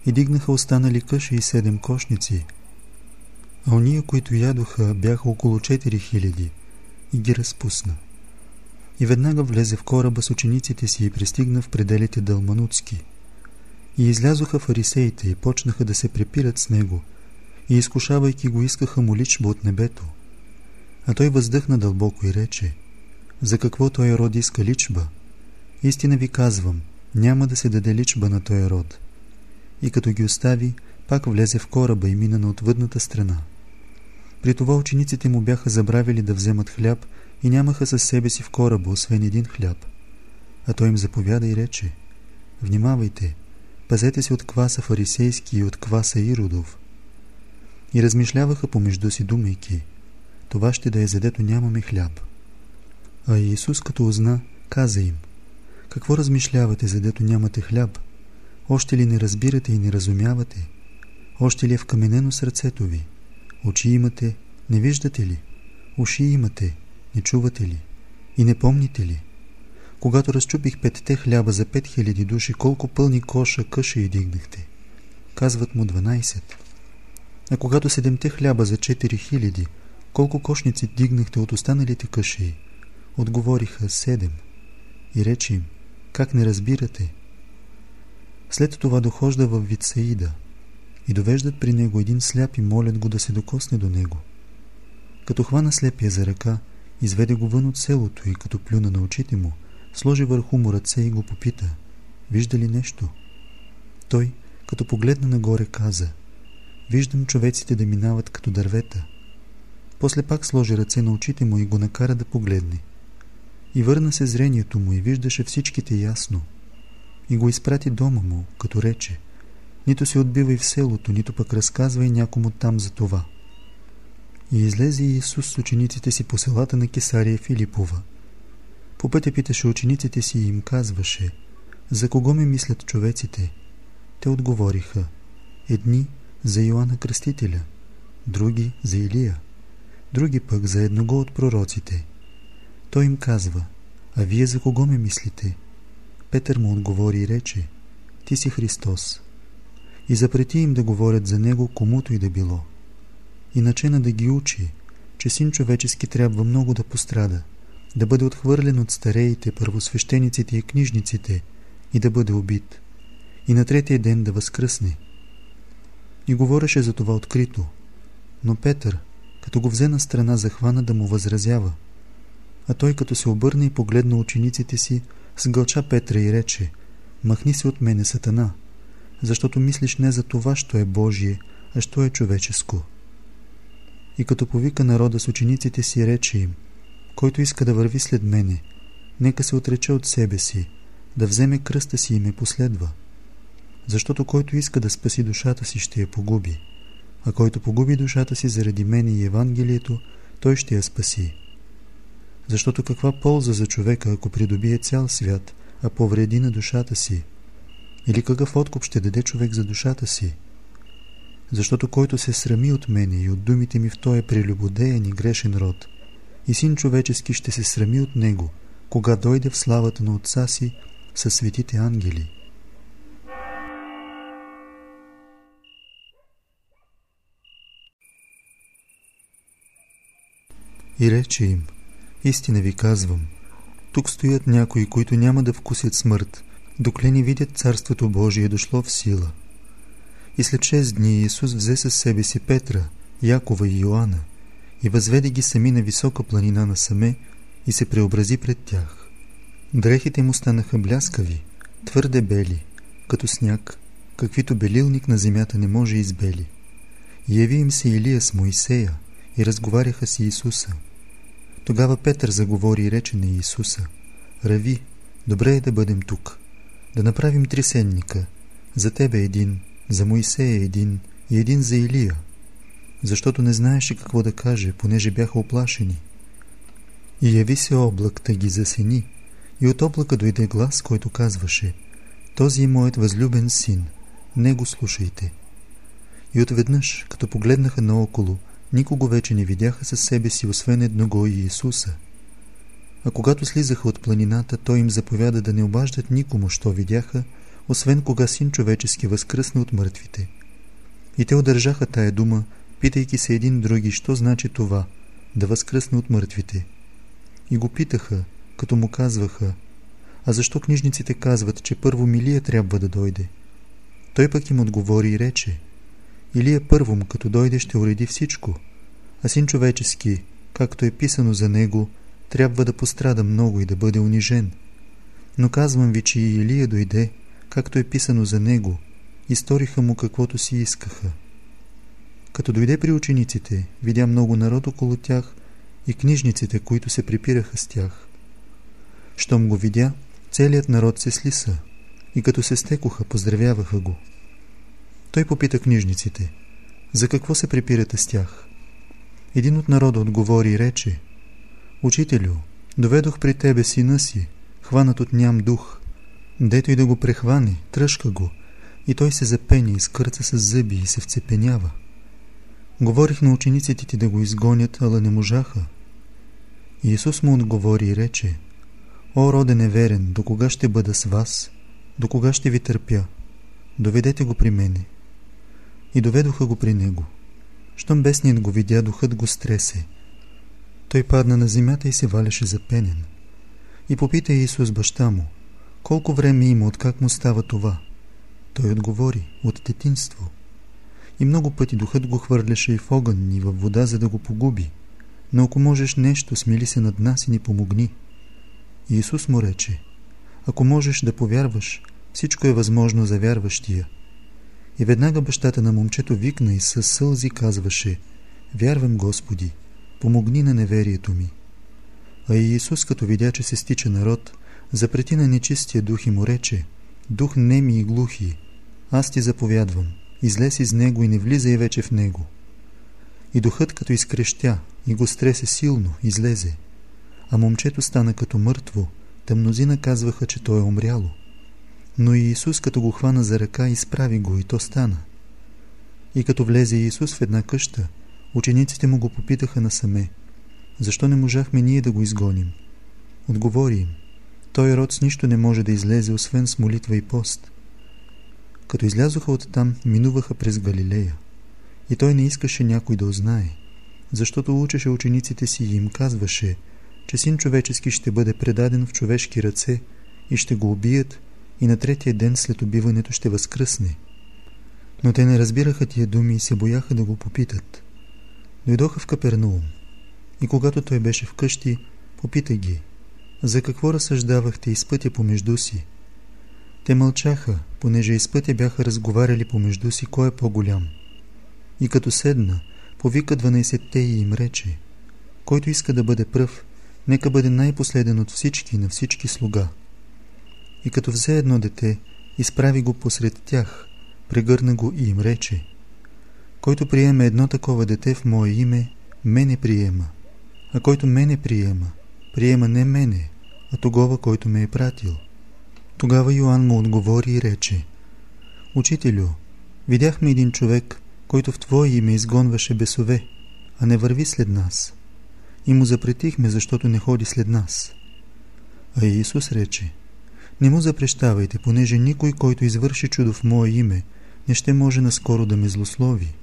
и дигнаха останали къши и седем кошници. А ония, които ядоха, бяха около 4000 и ги разпусна. И веднага влезе в кораба с учениците си и пристигна в пределите Дълманутски. И излязоха фарисеите и почнаха да се препират с него, и изкушавайки го искаха му личба от небето. А той въздъхна дълбоко и рече, за какво той род иска личба? Истина ви казвам, няма да се даде личба на този род. И като ги остави, пак влезе в кораба и мина на отвъдната страна. При това учениците му бяха забравили да вземат хляб и нямаха със себе си в кораба, освен един хляб. А той им заповяда и рече, Внимавайте, пазете се от кваса фарисейски и от кваса Иродов. И размишляваха помежду си, думайки, това ще да е задето нямаме хляб. А Иисус като узна, каза им, какво размишлявате, задето нямате хляб? Още ли не разбирате и не разумявате? Още ли е вкаменено сърцето ви? Очи имате, не виждате ли? Уши имате, не чувате ли? И не помните ли? Когато разчупих петте хляба за пет хиляди души, колко пълни коша къша и дигнахте? Казват му 12. А когато седемте хляба за 4000, колко кошници дигнахте от останалите къши? Отговориха седем. И рече им, как не разбирате? След това дохожда в Вицеида и довеждат при него един сляп и молят го да се докосне до него. Като хвана слепия за ръка, изведе го вън от селото и като плюна на очите му, сложи върху му ръце и го попита, вижда ли нещо? Той, като погледна нагоре, каза, виждам човеците да минават като дървета. После пак сложи ръце на очите му и го накара да погледне. И върна се зрението му и виждаше всичките ясно. И го изпрати дома му, като рече, нито се отбивай в селото, нито пък разказвай някому там за това. И излезе Иисус с учениците си по селата на Кесария Филипова. По пътя питаше учениците си и им казваше, за кого ме мислят човеците? Те отговориха, едни за Йоанна Кръстителя, други за Илия, други пък за едного от пророците. Той им казва, а вие за кого ме мислите? Петър му отговори и рече, ти си Христос. И запрети им да говорят за него комуто и да било. И начина да ги учи, че син човечески трябва много да пострада, да бъде отхвърлен от стареите, първосвещениците и книжниците и да бъде убит. И на третия ден да възкръсне. И говореше за това открито. Но Петър, като го взе на страна, захвана да му възразява. А той като се обърна и погледна учениците си, сгълча Петра и рече «Махни се от мене, Сатана, защото мислиш не за това, що е Божие, а що е човеческо». И като повика народа с учениците си, рече им «Който иска да върви след мене, нека се отрече от себе си, да вземе кръста си и ме последва. Защото който иска да спаси душата си, ще я погуби, а който погуби душата си заради мене и Евангелието, той ще я спаси. Защото каква полза за човека, ако придобие цял свят, а повреди на душата си? Или какъв откуп ще даде човек за душата си? Защото който се срами от мене и от думите ми в този прелюбодеян и грешен род, и син човечески ще се срами от него, кога дойде в славата на Отца си със светите ангели. И рече им, истина ви казвам, тук стоят някои, които няма да вкусят смърт, докле не видят Царството Божие дошло в сила. И след шест дни Исус взе със себе си Петра, Якова и Йоанна и възведе ги сами на висока планина насаме и се преобрази пред тях. Дрехите му станаха бляскави, твърде бели, като сняг, каквито белилник на земята не може избели. Яви им се Илия с Моисея и разговаряха с Исуса. Тогава Петър заговори и рече на Исуса, Рави, добре е да бъдем тук, да направим три сенника, за тебе един, за Моисея един и един за Илия, защото не знаеше какво да каже, понеже бяха оплашени. И яви се облак, да ги засени, и от облака дойде глас, който казваше, този е моят възлюбен син, не го слушайте. И отведнъж, като погледнаха наоколо, никого вече не видяха със себе си, освен едного и Исуса. А когато слизаха от планината, той им заповяда да не обаждат никому, що видяха, освен кога син човечески възкръсна от мъртвите. И те удържаха тая дума, питайки се един други, що значи това, да възкръсне от мъртвите. И го питаха, като му казваха, а защо книжниците казват, че първо Милия трябва да дойде? Той пък им отговори и рече, Илия първом, като дойде, ще уреди всичко, а син човечески, както е писано за него, трябва да пострада много и да бъде унижен. Но казвам ви, че и Илия дойде, както е писано за него, и сториха му каквото си искаха. Като дойде при учениците, видя много народ около тях и книжниците, които се припираха с тях. Щом го видя, целият народ се слиса и като се стекоха, поздравяваха го. Той попита книжниците, за какво се припирате с тях? Един от народа отговори и рече, Учителю, доведох при тебе сина си, хванат от ням дух. Дето и да го прехване, тръжка го, и той се запени, изкърца с зъби и се вцепенява. Говорих на учениците ти да го изгонят, ала не можаха. И Исус му отговори и рече, О, роде неверен, до кога ще бъда с вас? До кога ще ви търпя? Доведете го при мене. И доведоха го при него. Щом бесният го видя, духът го стресе. Той падна на земята и се валяше запенен. И попита Исус баща му, колко време има, откак му става това? Той отговори, от детинство. И много пъти духът го хвърляше и в огън, и във вода, за да го погуби. Но ако можеш нещо, смили се над нас и ни помогни. Исус му рече, ако можеш да повярваш, всичко е възможно за вярващия. И веднага бащата на момчето викна и със сълзи казваше, вярвам Господи, помогни на неверието ми. А и Исус, като видя, че се стича народ, запрети на нечистия дух и му рече, дух неми и глухи, аз ти заповядвам, излез из него и не влизай вече в него. И духът като изкрещя и го стресе силно, излезе. А момчето стана като мъртво, та мнозина казваха, че то е умряло. Но и Исус, като го хвана за ръка, изправи го и то стана. И като влезе Исус в една къща, учениците му го попитаха насаме, защо не можахме ние да го изгоним? Отговори им, той род с нищо не може да излезе, освен с молитва и пост. Като излязоха оттам, минуваха през Галилея. И той не искаше някой да узнае, защото учеше учениците си и им казваше, че син човечески ще бъде предаден в човешки ръце и ще го убият и на третия ден след убиването ще възкръсне. Но те не разбираха тия думи и се бояха да го попитат. Дойдоха в Капернаум и когато той беше вкъщи, попита ги, за какво разсъждавахте из пътя помежду си? Те мълчаха, понеже из пътя бяха разговаряли помежду си кой е по-голям. И като седна, повика 12-те и им рече, който иска да бъде пръв, нека бъде най-последен от всички на всички слуга. И като взе едно дете, изправи го посред тях, прегърна го и им рече, който приеме едно такова дете в мое име, мене приема, а който мене приема, приема не мене, а тогова, който ме е пратил. Тогава Йоанн му отговори и рече Учителю, видяхме един човек, който в Твое име изгонваше бесове, а не върви след нас. И му запретихме, защото не ходи след нас. А Иисус рече Не му запрещавайте, понеже никой, който извърши чудо в Мое име, не ще може наскоро да ме злослови.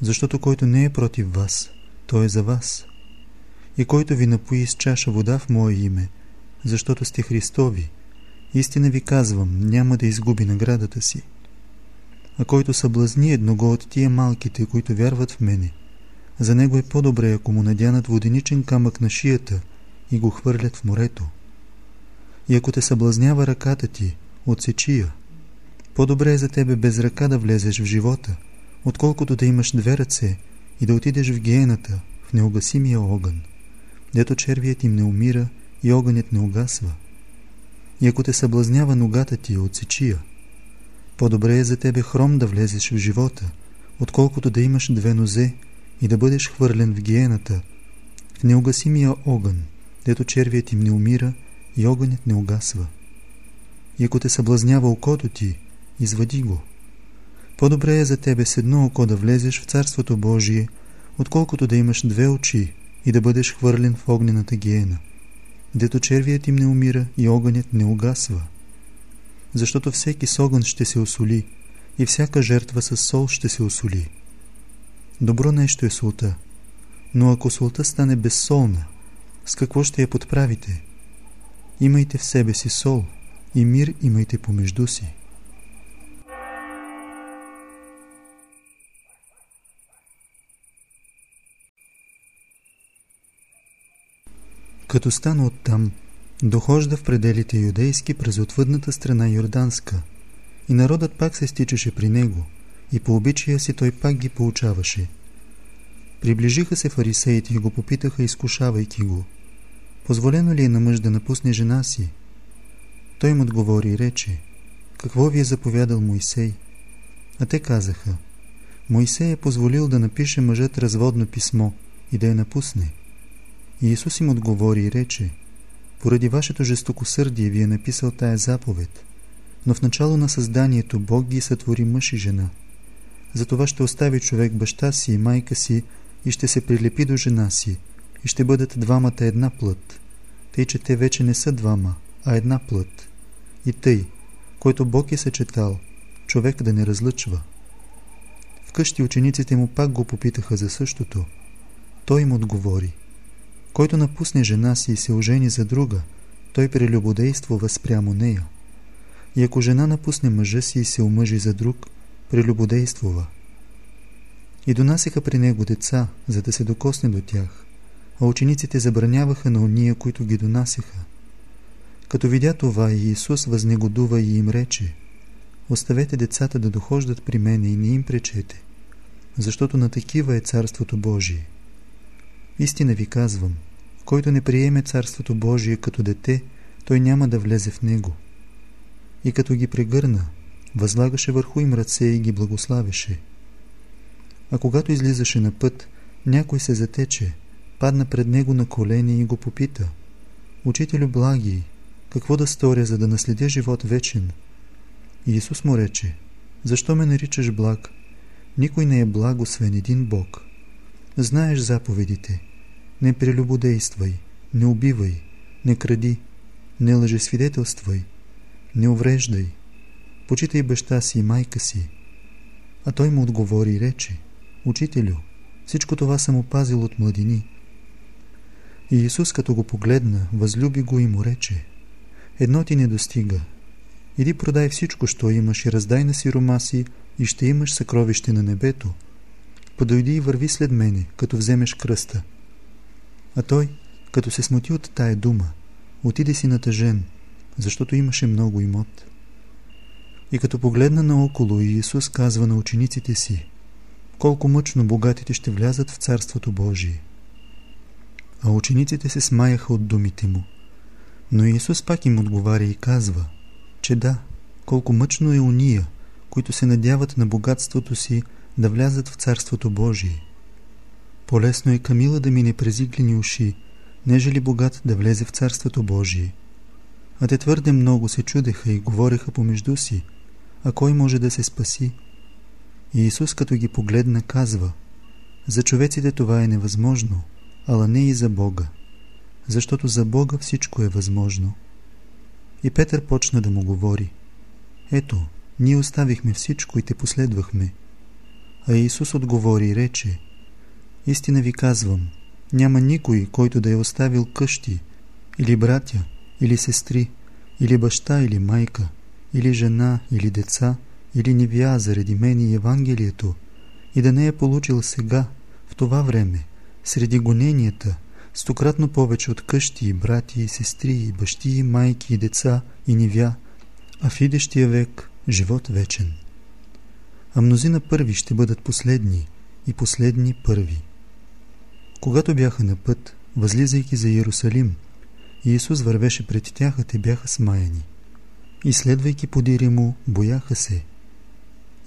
Защото който не е против вас, той е за вас. И който ви напои с чаша вода в Мое име, защото сте Христови, истина ви казвам, няма да изгуби наградата си. А който съблазни едного от тия малките, които вярват в мене, за него е по-добре, ако му надянат воденичен камък на шията и го хвърлят в морето. И ако те съблазнява ръката ти, отсечи я. По-добре е за тебе без ръка да влезеш в живота, отколкото да имаш две ръце и да отидеш в гиената, в неугасимия огън, дето червият им не умира и огънят не угасва. И ако те съблазнява ногата ти, отсечи я. По-добре е за тебе хром да влезеш в живота, отколкото да имаш две нозе и да бъдеш хвърлен в гиената, в неугасимия огън, дето червият им не умира и огънят не угасва. И ако те съблазнява окото ти, извади го. По-добре е за тебе с едно око да влезеш в Царството Божие, отколкото да имаш две очи и да бъдеш хвърлен в огнената гиена, дето червият им не умира и огънят не угасва. Защото всеки с огън ще се осоли и всяка жертва с сол ще се осоли. Добро нещо е солта, но ако солта стане безсолна, с какво ще я подправите? Имайте в себе си сол и мир имайте помежду си. Като стана оттам, дохожда в пределите юдейски през отвъдната страна Йорданска и народът пак се стичаше при него и по обичая си той пак ги получаваше. Приближиха се фарисеите и го попитаха, изкушавайки го. Позволено ли е на мъж да напусне жена си? Той им отговори и рече, какво ви е заповядал Моисей? А те казаха, Моисей е позволил да напише мъжът разводно писмо и да я напусне. И Исус им отговори и рече, поради вашето жестокосърдие ви е написал тая заповед, но в начало на създанието Бог ги сътвори мъж и жена. Затова ще остави човек баща си и майка си и ще се прилепи до жена си и ще бъдат двамата една плът, тъй че те вече не са двама, а една плът. И тъй, който Бог е съчетал, човек да не разлъчва. Вкъщи учениците му пак го попитаха за същото. Той им отговори – който напусне жена си и се ожени за друга, той прелюбодействува спрямо нея. И ако жена напусне мъжа си и се омъжи за друг, прелюбодействува. И донасяха при него деца, за да се докосне до тях, а учениците забраняваха на уния, които ги донасяха. Като видя това, и Исус възнегодува и им рече, Оставете децата да дохождат при мене и не им пречете, защото на такива е Царството Божие. Истина ви казвам, който не приеме Царството Божие като дете, той няма да влезе в него. И като ги прегърна, възлагаше върху им ръце и ги благославяше. А когато излизаше на път, някой се затече, падна пред него на колени и го попита. Учителю благи, какво да сторя, за да наследя живот вечен? И Исус му рече, защо ме наричаш благ? Никой не е благ, освен един Бог. Знаеш заповедите. Не прелюбодействай, не убивай, не кради, не лъжесвидетелствай, не увреждай, почитай баща си и майка си. А той му отговори и рече, Учителю, всичко това съм опазил от младини. И Исус като го погледна, възлюби го и му рече, едно ти не достига. Иди продай всичко, що имаш и раздай на сирома си и ще имаш съкровище на небето подойди и върви след мене, като вземеш кръста. А той, като се смути от тая дума, отиде си натъжен, защото имаше много имот. И като погледна наоколо и Исус казва на учениците си, колко мъчно богатите ще влязат в Царството Божие. А учениците се смаяха от думите му. Но Исус пак им отговаря и казва, че да, колко мъчно е уния, които се надяват на богатството си да влязат в Царството Божие. Полесно е Камила да мине през иглени уши неже ли богат да влезе в Царството Божие. А те твърде много се чудеха и говореха помежду си, а кой може да се спаси? И Исус като ги погледна казва, за човеците това е невъзможно, ала не и за Бога, защото за Бога всичко е възможно. И Петър почна да му говори, ето, ние оставихме всичко и те последвахме. А Исус отговори и рече, истина ви казвам, няма никой, който да е оставил къщи, или братя, или сестри, или баща, или майка, или жена, или деца, или невя заради мен и Евангелието, и да не е получил сега, в това време, среди гоненията, стократно повече от къщи и брати и сестри и бащи и майки и деца и невя, а в идещия век живот вечен. А мнозина първи ще бъдат последни и последни първи. Когато бяха на път, възлизайки за Иерусалим, Иисус вървеше пред тях, а те бяха смаяни. И следвайки подири му, бояха се.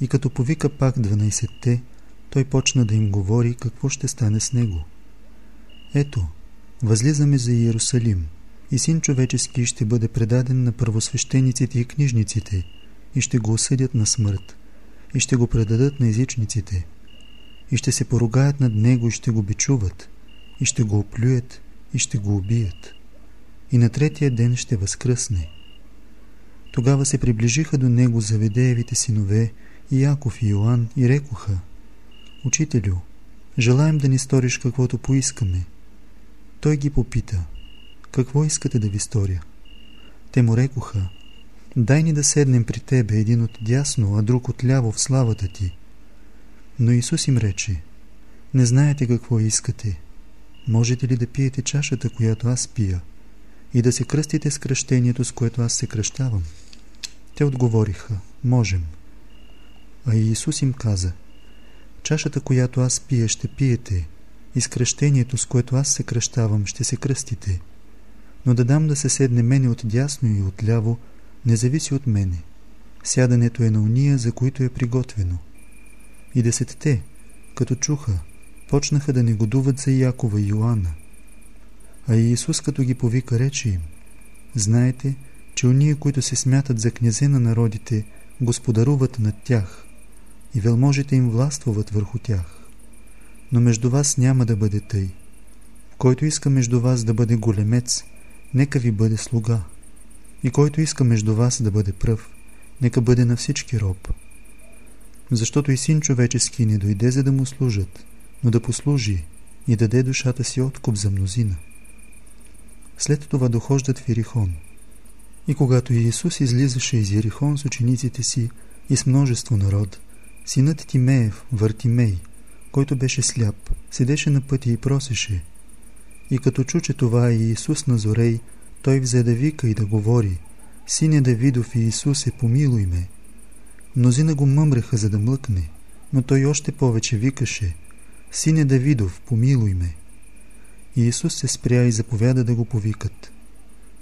И като повика пак 12-те, той почна да им говори какво ще стане с него. Ето, възлизаме за Иерусалим, и син човечески ще бъде предаден на първосвещениците и книжниците, и ще го осъдят на смърт, и ще го предадат на езичниците, и ще се поругаят над него и ще го бичуват, и ще го оплюят, и ще го убият. И на третия ден ще възкръсне. Тогава се приближиха до него заведеевите синове, и Яков и Йоанн, и рекоха, Учителю, желаем да ни сториш каквото поискаме. Той ги попита, какво искате да ви сторя? Те му рекоха, дай ни да седнем при тебе, един от дясно, а друг от ляво в славата ти. Но Исус им рече, не знаете какво искате. Можете ли да пиете чашата, която аз пия, и да се кръстите с кръщението, с което аз се кръщавам? Те отговориха, можем. А Иисус им каза, чашата, която аз пия, ще пиете, и с кръщението, с което аз се кръщавам, ще се кръстите. Но да дам да се седне мене от дясно и от ляво, не зависи от мене. Сядането е на уния, за които е приготвено. И десетте, като чуха, почнаха да негодуват за Якова и Йоанна. А Иисус като ги повика рече им, знаете, че уния, които се смятат за князе на народите, господаруват над тях и велможите им властвуват върху тях. Но между вас няма да бъде тъй. Който иска между вас да бъде големец, нека ви бъде слуга. И който иска между вас да бъде пръв, нека бъде на всички роб. Защото и син човечески не дойде за да му служат, но да послужи и даде душата си откуп за мнозина. След това дохождат в Ирихон. И когато Иисус излизаше из Ирихон с учениците си и с множество народ, синът Тимеев, Въртимей, който беше сляп, седеше на пътя и просеше. И като чу, че това е Иисус Назорей, той взе да вика и да говори, Сине Давидов и Исусе, помилуй ме. Мнозина го мъмреха, за да млъкне, но той още повече викаше, Сине Давидов, помилуй ме. И Исус се спря и заповяда да го повикат.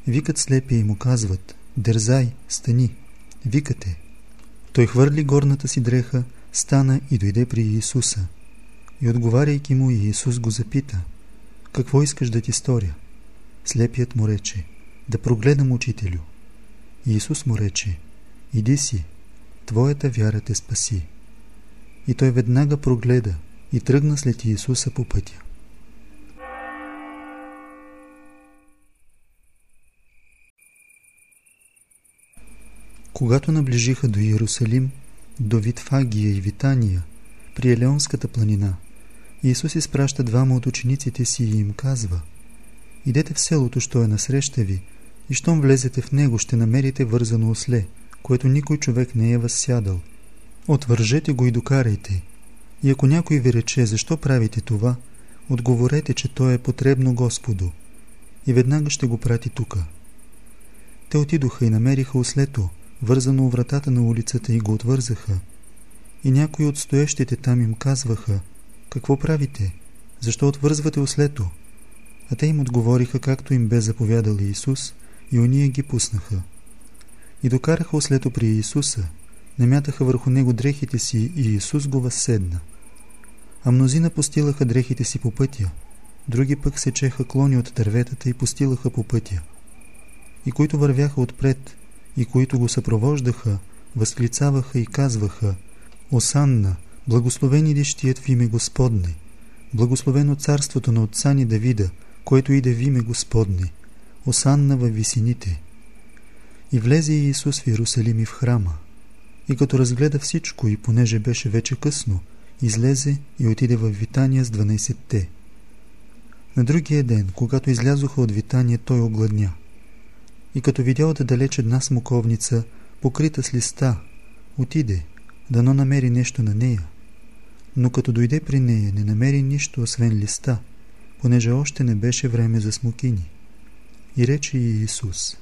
Викат слепия и му казват, Дързай, стани, викате. Той хвърли горната си дреха, стана и дойде при Иисуса. И отговаряйки му, Иисус го запита, какво искаш да ти сторя? Слепият му рече, да прогледам учителю. Иисус му рече, иди си, твоята вяра те спаси. И той веднага прогледа и тръгна след Иисуса по пътя. Когато наближиха до Иерусалим, до Витфагия и Витания, при Елеонската планина, Иисус изпраща двама от учениците си и им казва Идете в селото, що е насреща ви, и щом влезете в него, ще намерите вързано осле, което никой човек не е възсядал. Отвържете го и докарайте. И ако някой ви рече, защо правите това, отговорете, че то е потребно Господу. И веднага ще го прати тука. Те отидоха и намериха ослето, вързано у вратата на улицата и го отвързаха. И някои от стоещите там им казваха, какво правите? Защо отвързвате ослето? А те им отговориха, както им бе заповядал Иисус, и уния ги пуснаха. И докараха ослето при Иисуса, намятаха върху него дрехите си и Иисус го възседна. А мнозина постилаха дрехите си по пътя, други пък сечеха клони от дърветата и постилаха по пътя. И които вървяха отпред, и които го съпровождаха, възклицаваха и казваха Осанна, благословени дещият в име Господне, благословено царството на отца ни Давида, което иде в име Господне, Осанна във висините. И влезе Иисус в Иерусалим и в храма. И като разгледа всичко и понеже беше вече късно, излезе и отиде в Витания с 12-те. На другия ден, когато излязоха от Витания, той огладня. И като видял да далеч една смоковница, покрита с листа, отиде, дано намери нещо на нея. Но като дойде при нея, не намери нищо, освен листа, понеже още не беше време за смокини. И рече и Исус,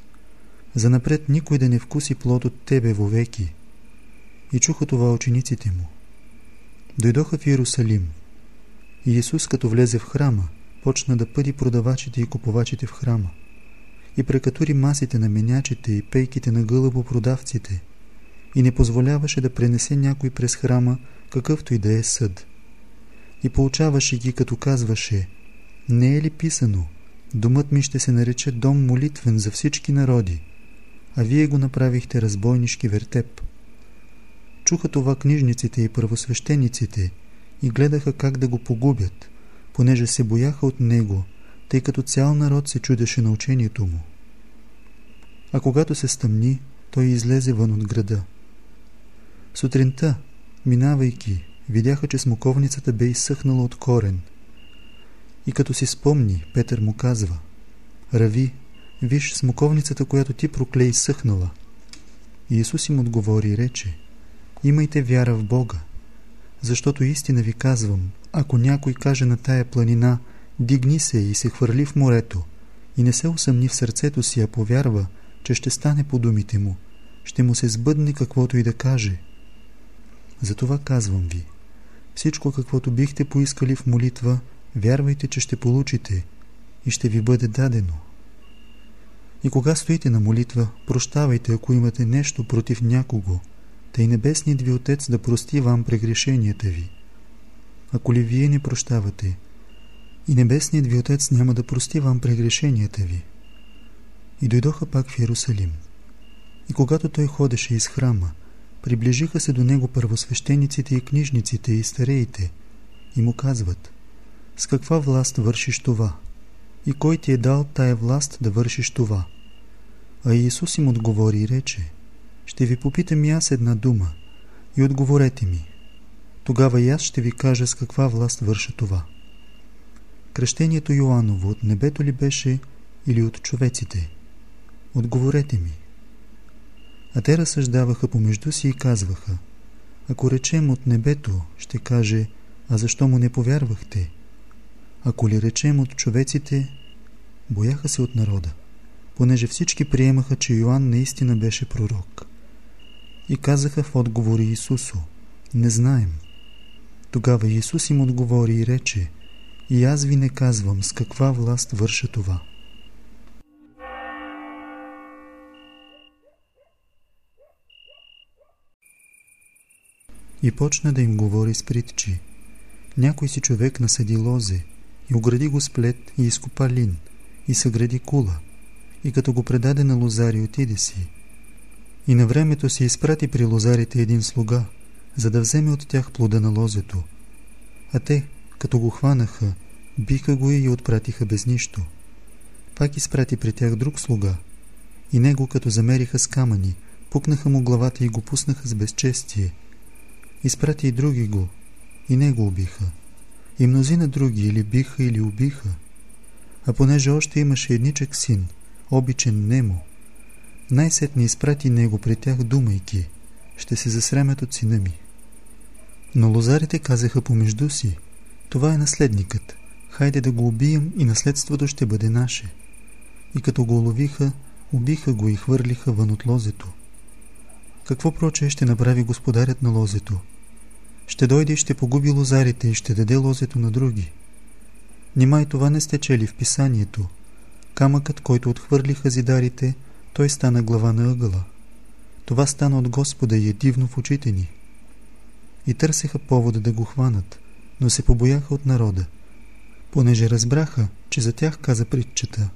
«Занапред никой да не вкуси плод от Тебе вовеки». И чуха това учениците му. Дойдоха в Иерусалим. И Исус, като влезе в храма, почна да пъди продавачите и купувачите в храма. И прекатури масите на менячите и пейките на гълъбопродавците – и не позволяваше да пренесе някой през храма, какъвто и да е съд. И получаваше ги, като казваше, не е ли писано, домът ми ще се нарече дом молитвен за всички народи, а вие го направихте разбойнишки вертеп. Чуха това книжниците и първосвещениците и гледаха как да го погубят, понеже се бояха от него, тъй като цял народ се чудеше на учението му. А когато се стъмни, той излезе вън от града. Сутринта, минавайки, видяха, че смоковницата бе изсъхнала от корен. И като си спомни, Петър му казва Рави, виж смоковницата, която ти прокле изсъхнала. И Исус им отговори и рече Имайте вяра в Бога, защото истина ви казвам, ако някой каже на тая планина Дигни се и се хвърли в морето и не се усъмни в сърцето си, а повярва, че ще стане по думите му, ще му се сбъдне каквото и да каже – затова казвам ви, всичко каквото бихте поискали в молитва, вярвайте, че ще получите и ще ви бъде дадено. И кога стоите на молитва, прощавайте, ако имате нещо против някого, тъй небесният ви Отец да прости вам прегрешенията ви. Ако ли вие не прощавате, и небесният ви Отец няма да прости вам прегрешенията ви. И дойдоха пак в Иерусалим. И когато той ходеше из храма, Приближиха се до него първосвещениците и книжниците и стареите и му казват С каква власт вършиш това? И кой ти е дал тая власт да вършиш това? А Иисус им отговори и рече Ще ви попитам и аз една дума и отговорете ми. Тогава и аз ще ви кажа с каква власт върша това. Кръщението Йоаново от небето ли беше или от човеците? Отговорете ми. А те разсъждаваха помежду си и казваха Ако речем от небето, ще каже А защо му не повярвахте? Ако ли речем от човеците, бояха се от народа, понеже всички приемаха, че Йоанн наистина беше пророк. И казаха в отговори Исусу Не знаем. Тогава Исус им отговори и рече И аз ви не казвам с каква власт върша това. и почна да им говори с притчи. Някой си човек насъди лозе огради го с плет и изкопа лин и съгради кула и като го предаде на лозари отиде си. И на времето си изпрати при лозарите един слуга, за да вземе от тях плода на лозето. А те, като го хванаха, биха го и отпратиха без нищо. Пак изпрати при тях друг слуга. И него, като замериха с камъни, пукнаха му главата и го пуснаха с безчестие – Изпрати и други го, и не го убиха. И мнозина други или биха, или убиха. А понеже още имаше едничък син, обичен Немо, най-сетне изпрати него при тях, думайки, ще се засремят от сина ми. Но лозарите казаха помежду си, това е наследникът, хайде да го убием и наследството ще бъде наше. И като го уловиха, убиха го и хвърлиха вън от лозето. Какво проче ще направи господарят на лозето? Ще дойде и ще погуби лозарите и ще даде лозето на други. Нима и това не сте чели в писанието. Камъкът, който отхвърлиха зидарите, той стана глава на ъгъла. Това стана от Господа и е дивно в очите ни. И търсеха повода да го хванат, но се побояха от народа, понеже разбраха, че за тях каза притчата.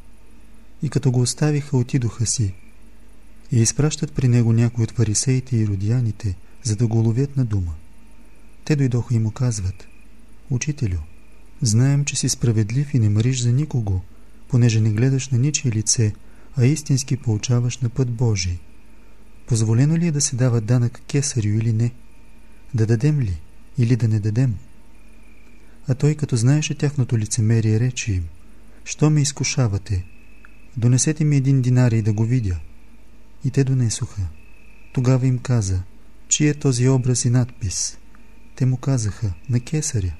И като го оставиха, отидоха си. И изпращат при него някои от фарисеите и родияните, за да го ловят на дума. Те дойдоха и му казват, Учителю, знаем, че си справедлив и не мъриш за никого, понеже не гледаш на ничие лице, а истински получаваш на път Божий. Позволено ли е да се дава данък кесарю или не? Да дадем ли или да не дадем? А той, като знаеше тяхното лицемерие, рече им, «Що ме изкушавате? Донесете ми един динар да го видя». И те донесоха. Тогава им каза, «Чи е този образ и надпис?» Те му казаха, «На кесаря».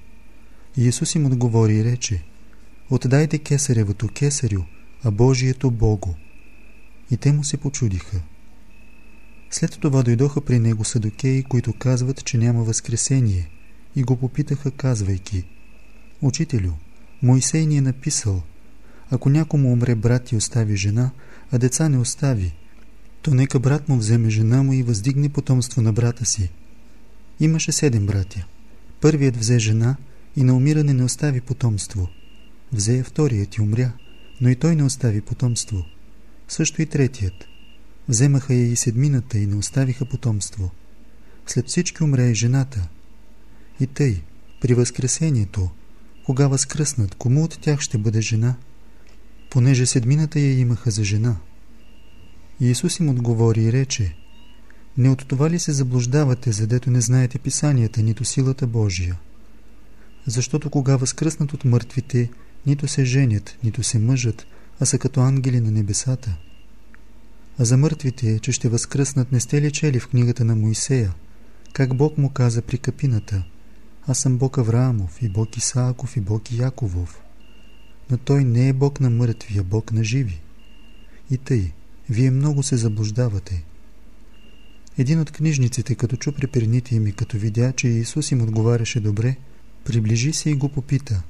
И Исус им отговори и рече, «Отдайте кесаревото кесарю, а Божието Богу». И те му се почудиха. След това дойдоха при него садокеи, които казват, че няма възкресение, и го попитаха, казвайки, Учителю, Моисей ни е написал, ако някому умре брат и остави жена, а деца не остави, то нека брат му вземе жена му и въздигне потомство на брата си. Имаше седем братя. Първият взе жена и на умиране не остави потомство. Взе я вторият и умря, но и той не остави потомство. Също и третият. Вземаха я и седмината и не оставиха потомство. След всички умря и жената. И тъй, при възкресението, кога възкръснат, кому от тях ще бъде жена? Понеже седмината я имаха за жена. И Исус им отговори и рече, Не от това ли се заблуждавате, задето не знаете писанията, нито силата Божия? Защото кога възкръснат от мъртвите, нито се женят, нито се мъжат, а са като ангели на небесата. А за мъртвите, че ще възкръснат, не сте ли чели в книгата на Моисея, как Бог му каза при капината – аз съм Бог Авраамов и Бог Исааков и Бог Яковов. Но той не е Бог на мъртви, а Бог на живи. И тъй, вие много се заблуждавате. Един от книжниците, като чу при перните им и като видя, че Исус им отговаряше добре, приближи се и го попита,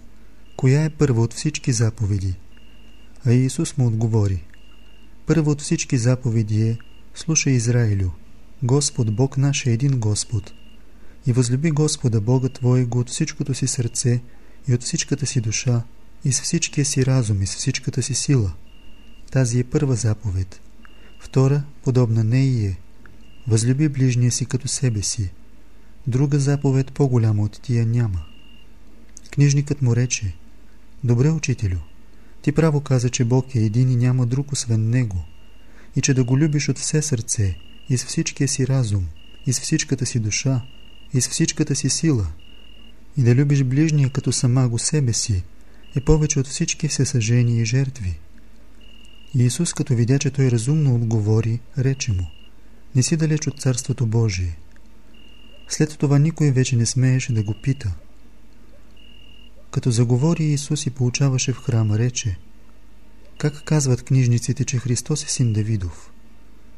коя е първа от всички заповеди? А Исус му отговори, първа от всички заповеди е, слушай Израилю, Господ Бог наш е един Господ, и възлюби Господа Бога Твоего от всичкото си сърце и от всичката си душа и с всичкия си разум и с всичката си сила. Тази е първа заповед. Втора, подобна не и е. Възлюби ближния си като себе си. Друга заповед по-голяма от тия няма. Книжникът му рече, Добре, учителю, ти право каза, че Бог е един и няма друг освен Него, и че да го любиш от все сърце, и с всичкия си разум, и с всичката си душа, и с всичката си сила и да любиш ближния като сама го себе си е повече от всички всесъжения и жертви. И Исус, като видя, че той разумно отговори, рече му Не си далеч от Царството Божие. След това никой вече не смееше да го пита. Като заговори Исус и получаваше в храма, рече Как казват книжниците, че Христос е син Давидов?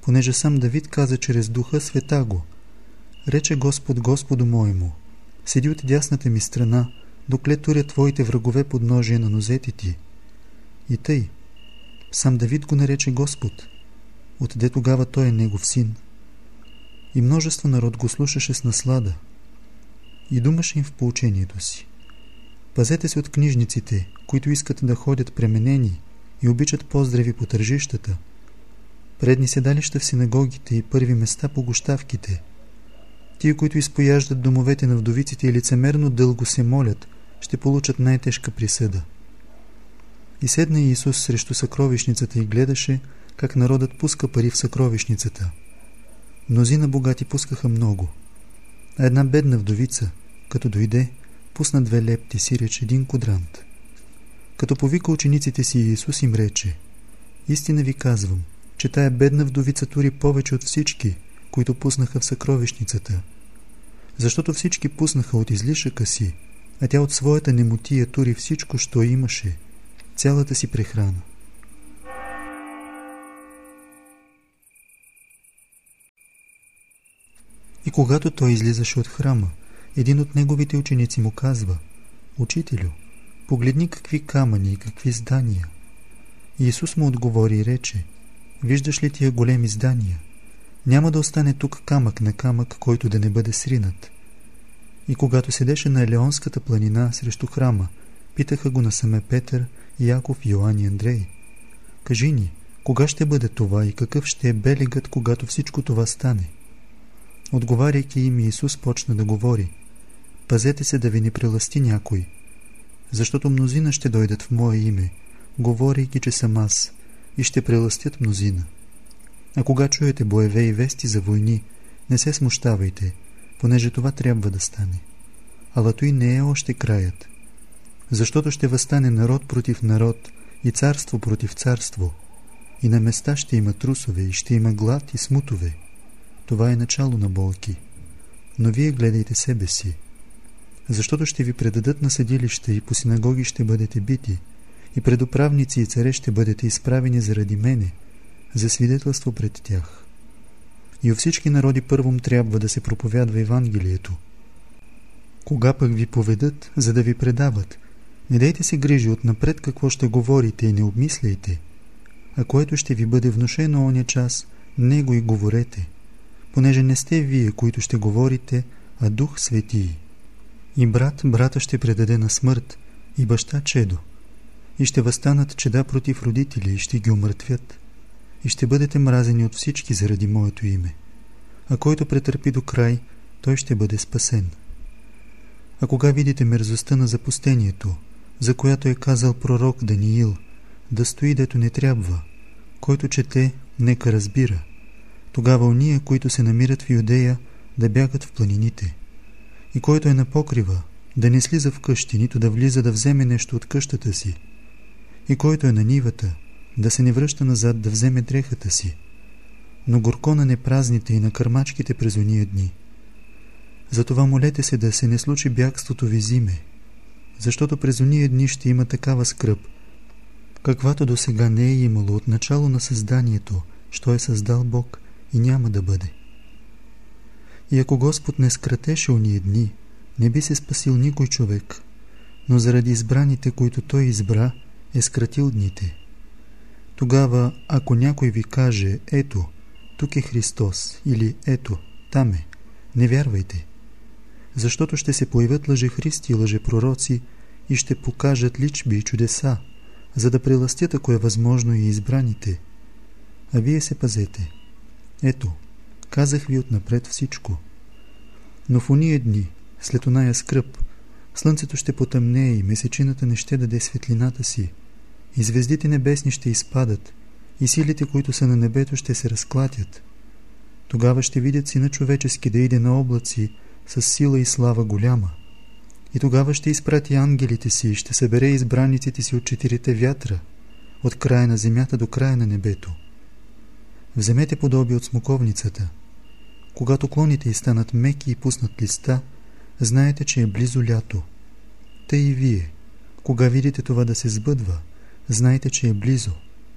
Понеже сам Давид каза чрез духа света го – Рече Господ Господу моему, седи от дясната ми страна, докле туря твоите врагове под ножия на нозете ти. И тъй, сам Давид го нарече Господ, отде тогава той е негов син. И множество народ го слушаше с наслада. И думаше им в поучението си. Пазете се от книжниците, които искат да ходят пременени и обичат поздрави по тържищата, предни седалища в синагогите и първи места по гощавките – Тие, които изпояждат домовете на вдовиците и лицемерно дълго се молят, ще получат най-тежка присъда. И седна Исус срещу съкровищницата и гледаше, как народът пуска пари в съкровищницата. Мнозина богати пускаха много. А една бедна вдовица, като дойде, пусна две лепти, си реч един кодрант. Като повика учениците си, Исус им рече, Истина ви казвам, че тая бедна вдовица тури повече от всички – които пуснаха в съкровищницата. Защото всички пуснаха от излишъка си, а тя от своята немотия тури всичко, що имаше, цялата си прехрана. И когато той излизаше от храма, един от неговите ученици му казва «Учителю, погледни какви камъни и какви здания». И Исус му отговори и рече «Виждаш ли тия големи здания? Няма да остане тук камък на камък, който да не бъде сринат. И когато седеше на Елеонската планина срещу храма, Питаха го насаме Петър, Яков, Йоан и Андрей. Кажи ни, кога ще бъде това и какъв ще е белегът, когато всичко това стане? Отговаряйки им, Иисус почна да говори. Пазете се да ви не преласти някой, защото мнозина ще дойдат в Мое име, говорейки, че съм аз, и ще преластят мнозина. А кога чуете боеве и вести за войни, не се смущавайте, понеже това трябва да стане. Ала той не е още краят. Защото ще възстане народ против народ и царство против царство. И на места ще има трусове и ще има глад и смутове. Това е начало на болки. Но вие гледайте себе си. Защото ще ви предадат на съдилища и по синагоги ще бъдете бити, и пред управници и царе ще бъдете изправени заради мене, за свидетелство пред тях. И у всички народи първом трябва да се проповядва Евангелието. Кога пък ви поведат, за да ви предават, не дайте се грижи отнапред какво ще говорите и не обмисляйте, а което ще ви бъде внушено оня час, него и говорете, понеже не сте вие, които ще говорите, а Дух Светий. И брат брата ще предаде на смърт, и баща чедо, и ще възстанат чеда против родители и ще ги умъртвят и ще бъдете мразени от всички заради моето име. А който претърпи до край, той ще бъде спасен. А кога видите мерзостта на запустението, за която е казал пророк Даниил, да стои дето не трябва, който чете, нека разбира. Тогава уния, които се намират в Юдея, да бягат в планините. И който е на покрива, да не слиза в къщи, нито да влиза да вземе нещо от къщата си. И който е на нивата, да се не връща назад да вземе дрехата си, но горко на непразните и на кърмачките през уния дни. Затова молете се да се не случи бягството ви зиме, защото през уния дни ще има такава скръп, каквато до сега не е имало от начало на създанието, що е създал Бог и няма да бъде. И ако Господ не скратеше уния дни, не би се спасил никой човек, но заради избраните, които Той избра, е скратил дните. Тогава, ако някой ви каже, ето, тук е Христос, или ето, там е, не вярвайте. Защото ще се появят лъжехристи и лъжепророци и ще покажат личби и чудеса, за да преластят, ако е възможно, и избраните. А вие се пазете. Ето, казах ви отнапред всичко. Но в уния дни, след оная скръп, слънцето ще потъмнее и месечината не ще даде светлината си, и звездите небесни ще изпадат, и силите, които са на небето, ще се разклатят. Тогава ще видят Сина човечески да иде на облаци с сила и слава голяма. И тогава ще изпрати ангелите си и ще събере избраниците си от четирите вятра, от края на земята до края на небето. Вземете подоби от смоковницата. Когато клоните й станат меки и пуснат листа, знаете, че е близо лято. Те и вие, кога видите това да се сбъдва, знайте, че е близо,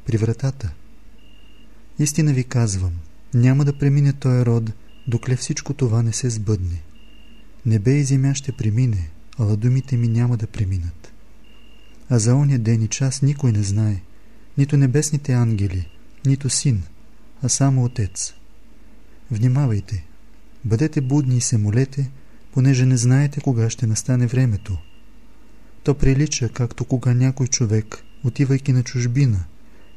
при вратата. Истина ви казвам, няма да премине този род, докле всичко това не се сбъдне. Небе и земя ще премине, ала думите ми няма да преминат. А за оня ден и час никой не знае, нито небесните ангели, нито син, а само отец. Внимавайте, бъдете будни и се молете, понеже не знаете кога ще настане времето. То прилича, както кога някой човек отивайки на чужбина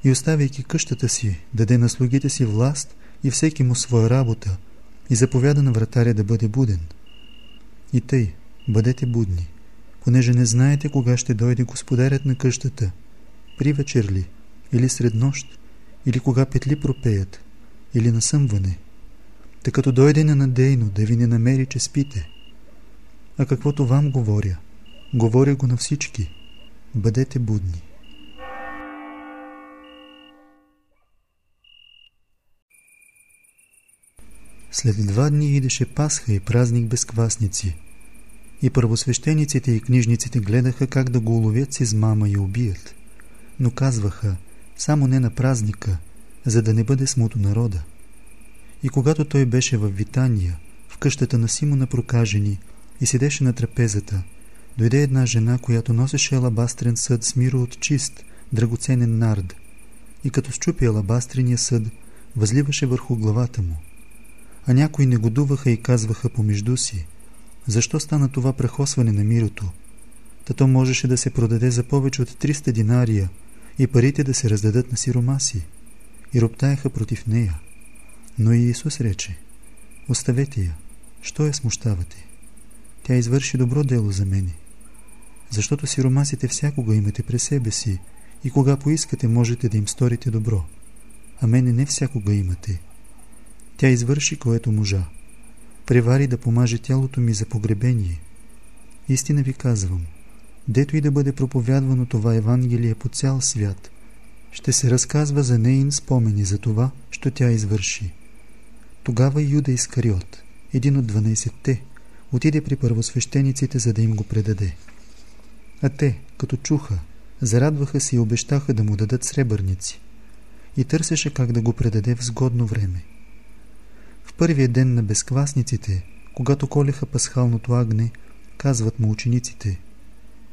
и оставяйки къщата си, даде на слугите си власт и всеки му своя работа и заповяда на вратаря да бъде буден. И тъй, бъдете будни, понеже не знаете кога ще дойде господарят на къщата, при вечер ли, или сред нощ, или кога петли пропеят, или на съмване, тъй като дойде ненадейно да ви не намери, че спите. А каквото вам говоря, говоря го на всички, бъдете будни. След два дни идеше Пасха и празник без квасници. И първосвещениците и книжниците гледаха как да го уловят с измама и убият. Но казваха, само не на празника, за да не бъде смуто народа. И когато той беше в Витания, в къщата на Симона прокажени и седеше на трапезата, дойде една жена, която носеше алабастрен съд с миро от чист, драгоценен нард, и като щупи алабастрения съд, възливаше върху главата му а някои негодуваха и казваха помежду си, защо стана това прехосване на мирото? тато можеше да се продаде за повече от 300 динария и парите да се раздадат на сиромаси. И роптаеха против нея. Но и Исус рече, оставете я, що я смущавате? Тя извърши добро дело за мене. Защото сиромасите всякога имате при себе си и кога поискате можете да им сторите добро. А мене не всякога имате. Тя извърши което можа. Превари да помаже тялото ми за погребение. Истина ви казвам, дето и да бъде проповядвано това Евангелие по цял свят, ще се разказва за нейн спомени за това, що тя извърши. Тогава Юда Искариот, един от 12-те, отиде при първосвещениците, за да им го предаде. А те, като чуха, зарадваха се и обещаха да му дадат сребърници. И търсеше как да го предаде в сгодно време. В първия ден на безквасниците, когато колеха пасхалното агне, казват му учениците,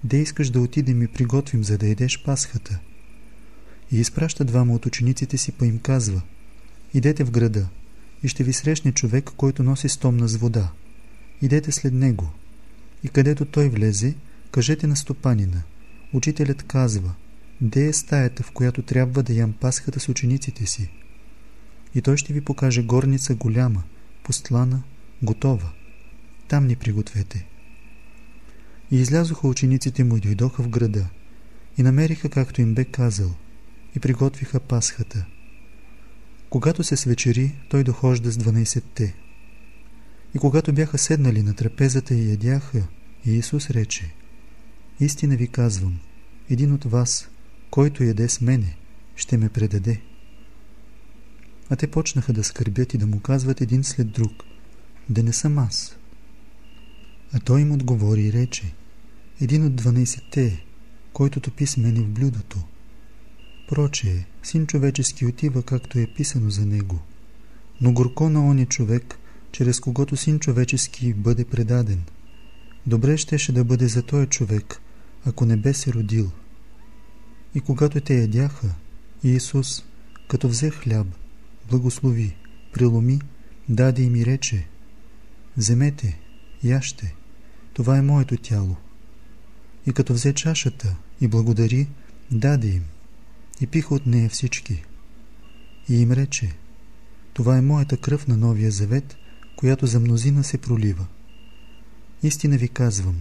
«Де искаш да отидем и приготвим, за да едеш пасхата?» И изпраща двама от учениците си, па им казва, «Идете в града и ще ви срещне човек, който носи стомна с вода. Идете след него. И където той влезе, кажете на стопанина. Учителят казва, де е стаята, в която трябва да ям пасхата с учениците си. И той ще ви покаже горница голяма, постлана, готова. Там ни пригответе. И излязоха учениците му и дойдоха в града. И намериха, както им бе казал, и приготвиха пасхата. Когато се свечери, той дохожда с 12-те. И когато бяха седнали на трапезата и ядяха, Иисус рече, Истина ви казвам, един от вас, който яде с мене, ще ме предаде. А те почнаха да скърбят и да му казват един след друг, да не съм аз. А той им отговори и рече, един от 12-те е, който топи с мене в блюдото. Прочее, син човечески отива, както е писано за него. Но горко на оня човек, чрез когото син човечески бъде предаден. Добре щеше да бъде за този човек, ако не бе се родил. И когато те ядяха, Иисус, като взе хляб, благослови, приломи, даде им и рече, Вземете, яще, това е моето тяло. И като взе чашата и благодари, даде им и пиха от нея всички. И им рече, това е моята кръв на новия завет, която за мнозина се пролива. Истина ви казвам,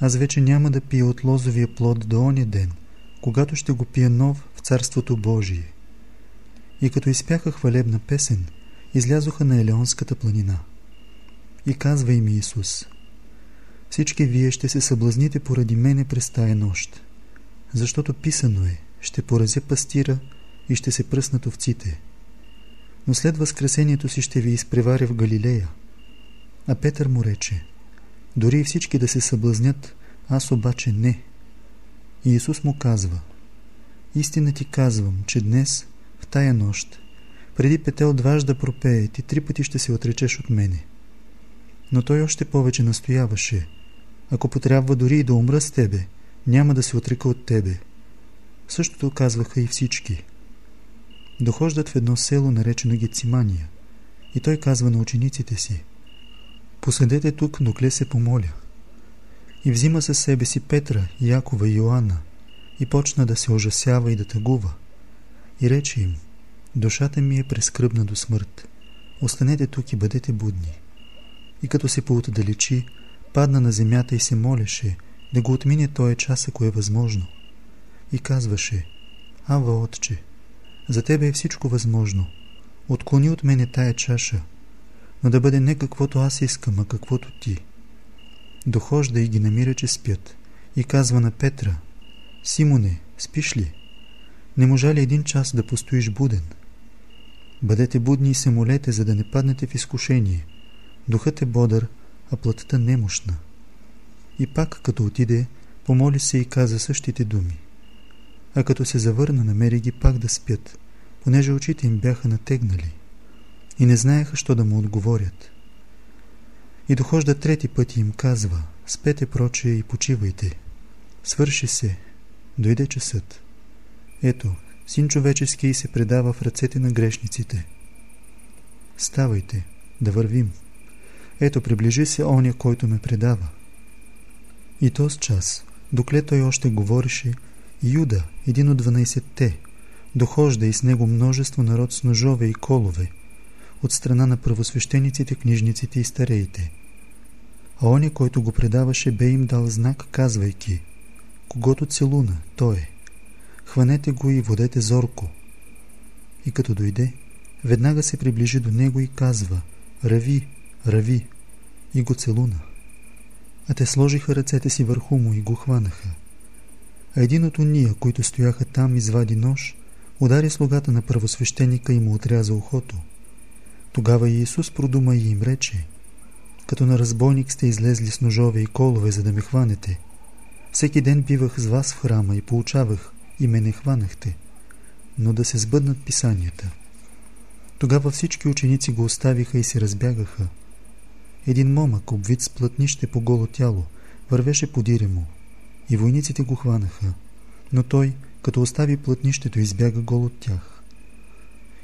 аз вече няма да пия от лозовия плод до оня ден, когато ще го пия нов в Царството Божие. И като изпяха хвалебна песен, излязоха на Елеонската планина. И казва им Иисус, всички вие ще се съблазните поради мене през тая нощ, защото писано е, ще порази пастира и ще се пръснат овците. Но след възкресението си ще ви изпреваря в Галилея. А Петър му рече, дори и всички да се съблазнят, аз обаче не. И Исус му казва, истина ти казвам, че днес, в тая нощ, преди петел дваж да пропее, ти три пъти ще се отречеш от мене. Но той още повече настояваше, ако потрябва дори и да умра с тебе, няма да се отрека от тебе. Същото казваха и всички. Дохождат в едно село, наречено Гецимания, и той казва на учениците си, Поседете тук, докле се помоля. И взима със себе си Петра, Якова и Йоанна и почна да се ужасява и да тъгува. И рече им, душата ми е прескръбна до смърт. Останете тук и бъдете будни. И като се поотдалечи, падна на земята и се молеше да го отмине този час, ако е възможно. И казваше, Ава, Отче, за Тебе е всичко възможно. Отклони от мене тая чаша, но да бъде не каквото аз искам, а каквото ти. Дохожда и ги намира, че спят. И казва на Петра, Симоне, спиш ли? Не можа ли един час да постоиш буден? Бъдете будни и се молете, за да не паднете в изкушение. Духът е бодър, а плътта немощна. И пак, като отиде, помоли се и каза същите думи. А като се завърна, намери ги пак да спят, понеже очите им бяха натегнали и не знаеха, що да му отговорят. И дохожда трети път и им казва, спете проче и почивайте. Свърши се, дойде часът. Ето, син човечески се предава в ръцете на грешниците. Ставайте, да вървим. Ето, приближи се оня, който ме предава. И то с час, докле той още говореше, Юда, един от 12-те, дохожда и с него множество народ с ножове и колове, от страна на правосвещениците, книжниците и стареите. А оня, който го предаваше, бе им дал знак, казвайки, когато целуна, той е. Хванете го и водете зорко. И като дойде, веднага се приближи до него и казва, рави, рави, и го целуна. А те сложиха ръцете си върху му и го хванаха. А един от уния, които стояха там, извади нож, удари слугата на правосвещеника и му отряза ухото. Тогава Иисус продума и им рече, като на разбойник сте излезли с ножове и колове, за да ме хванете. Всеки ден бивах с вас в храма и получавах, и ме не хванахте, но да се сбъднат писанията. Тогава всички ученици го оставиха и се разбягаха. Един момък, обвит с плътнище по голо тяло, вървеше подире му, и войниците го хванаха, но той, като остави плътнището, избяга гол от тях.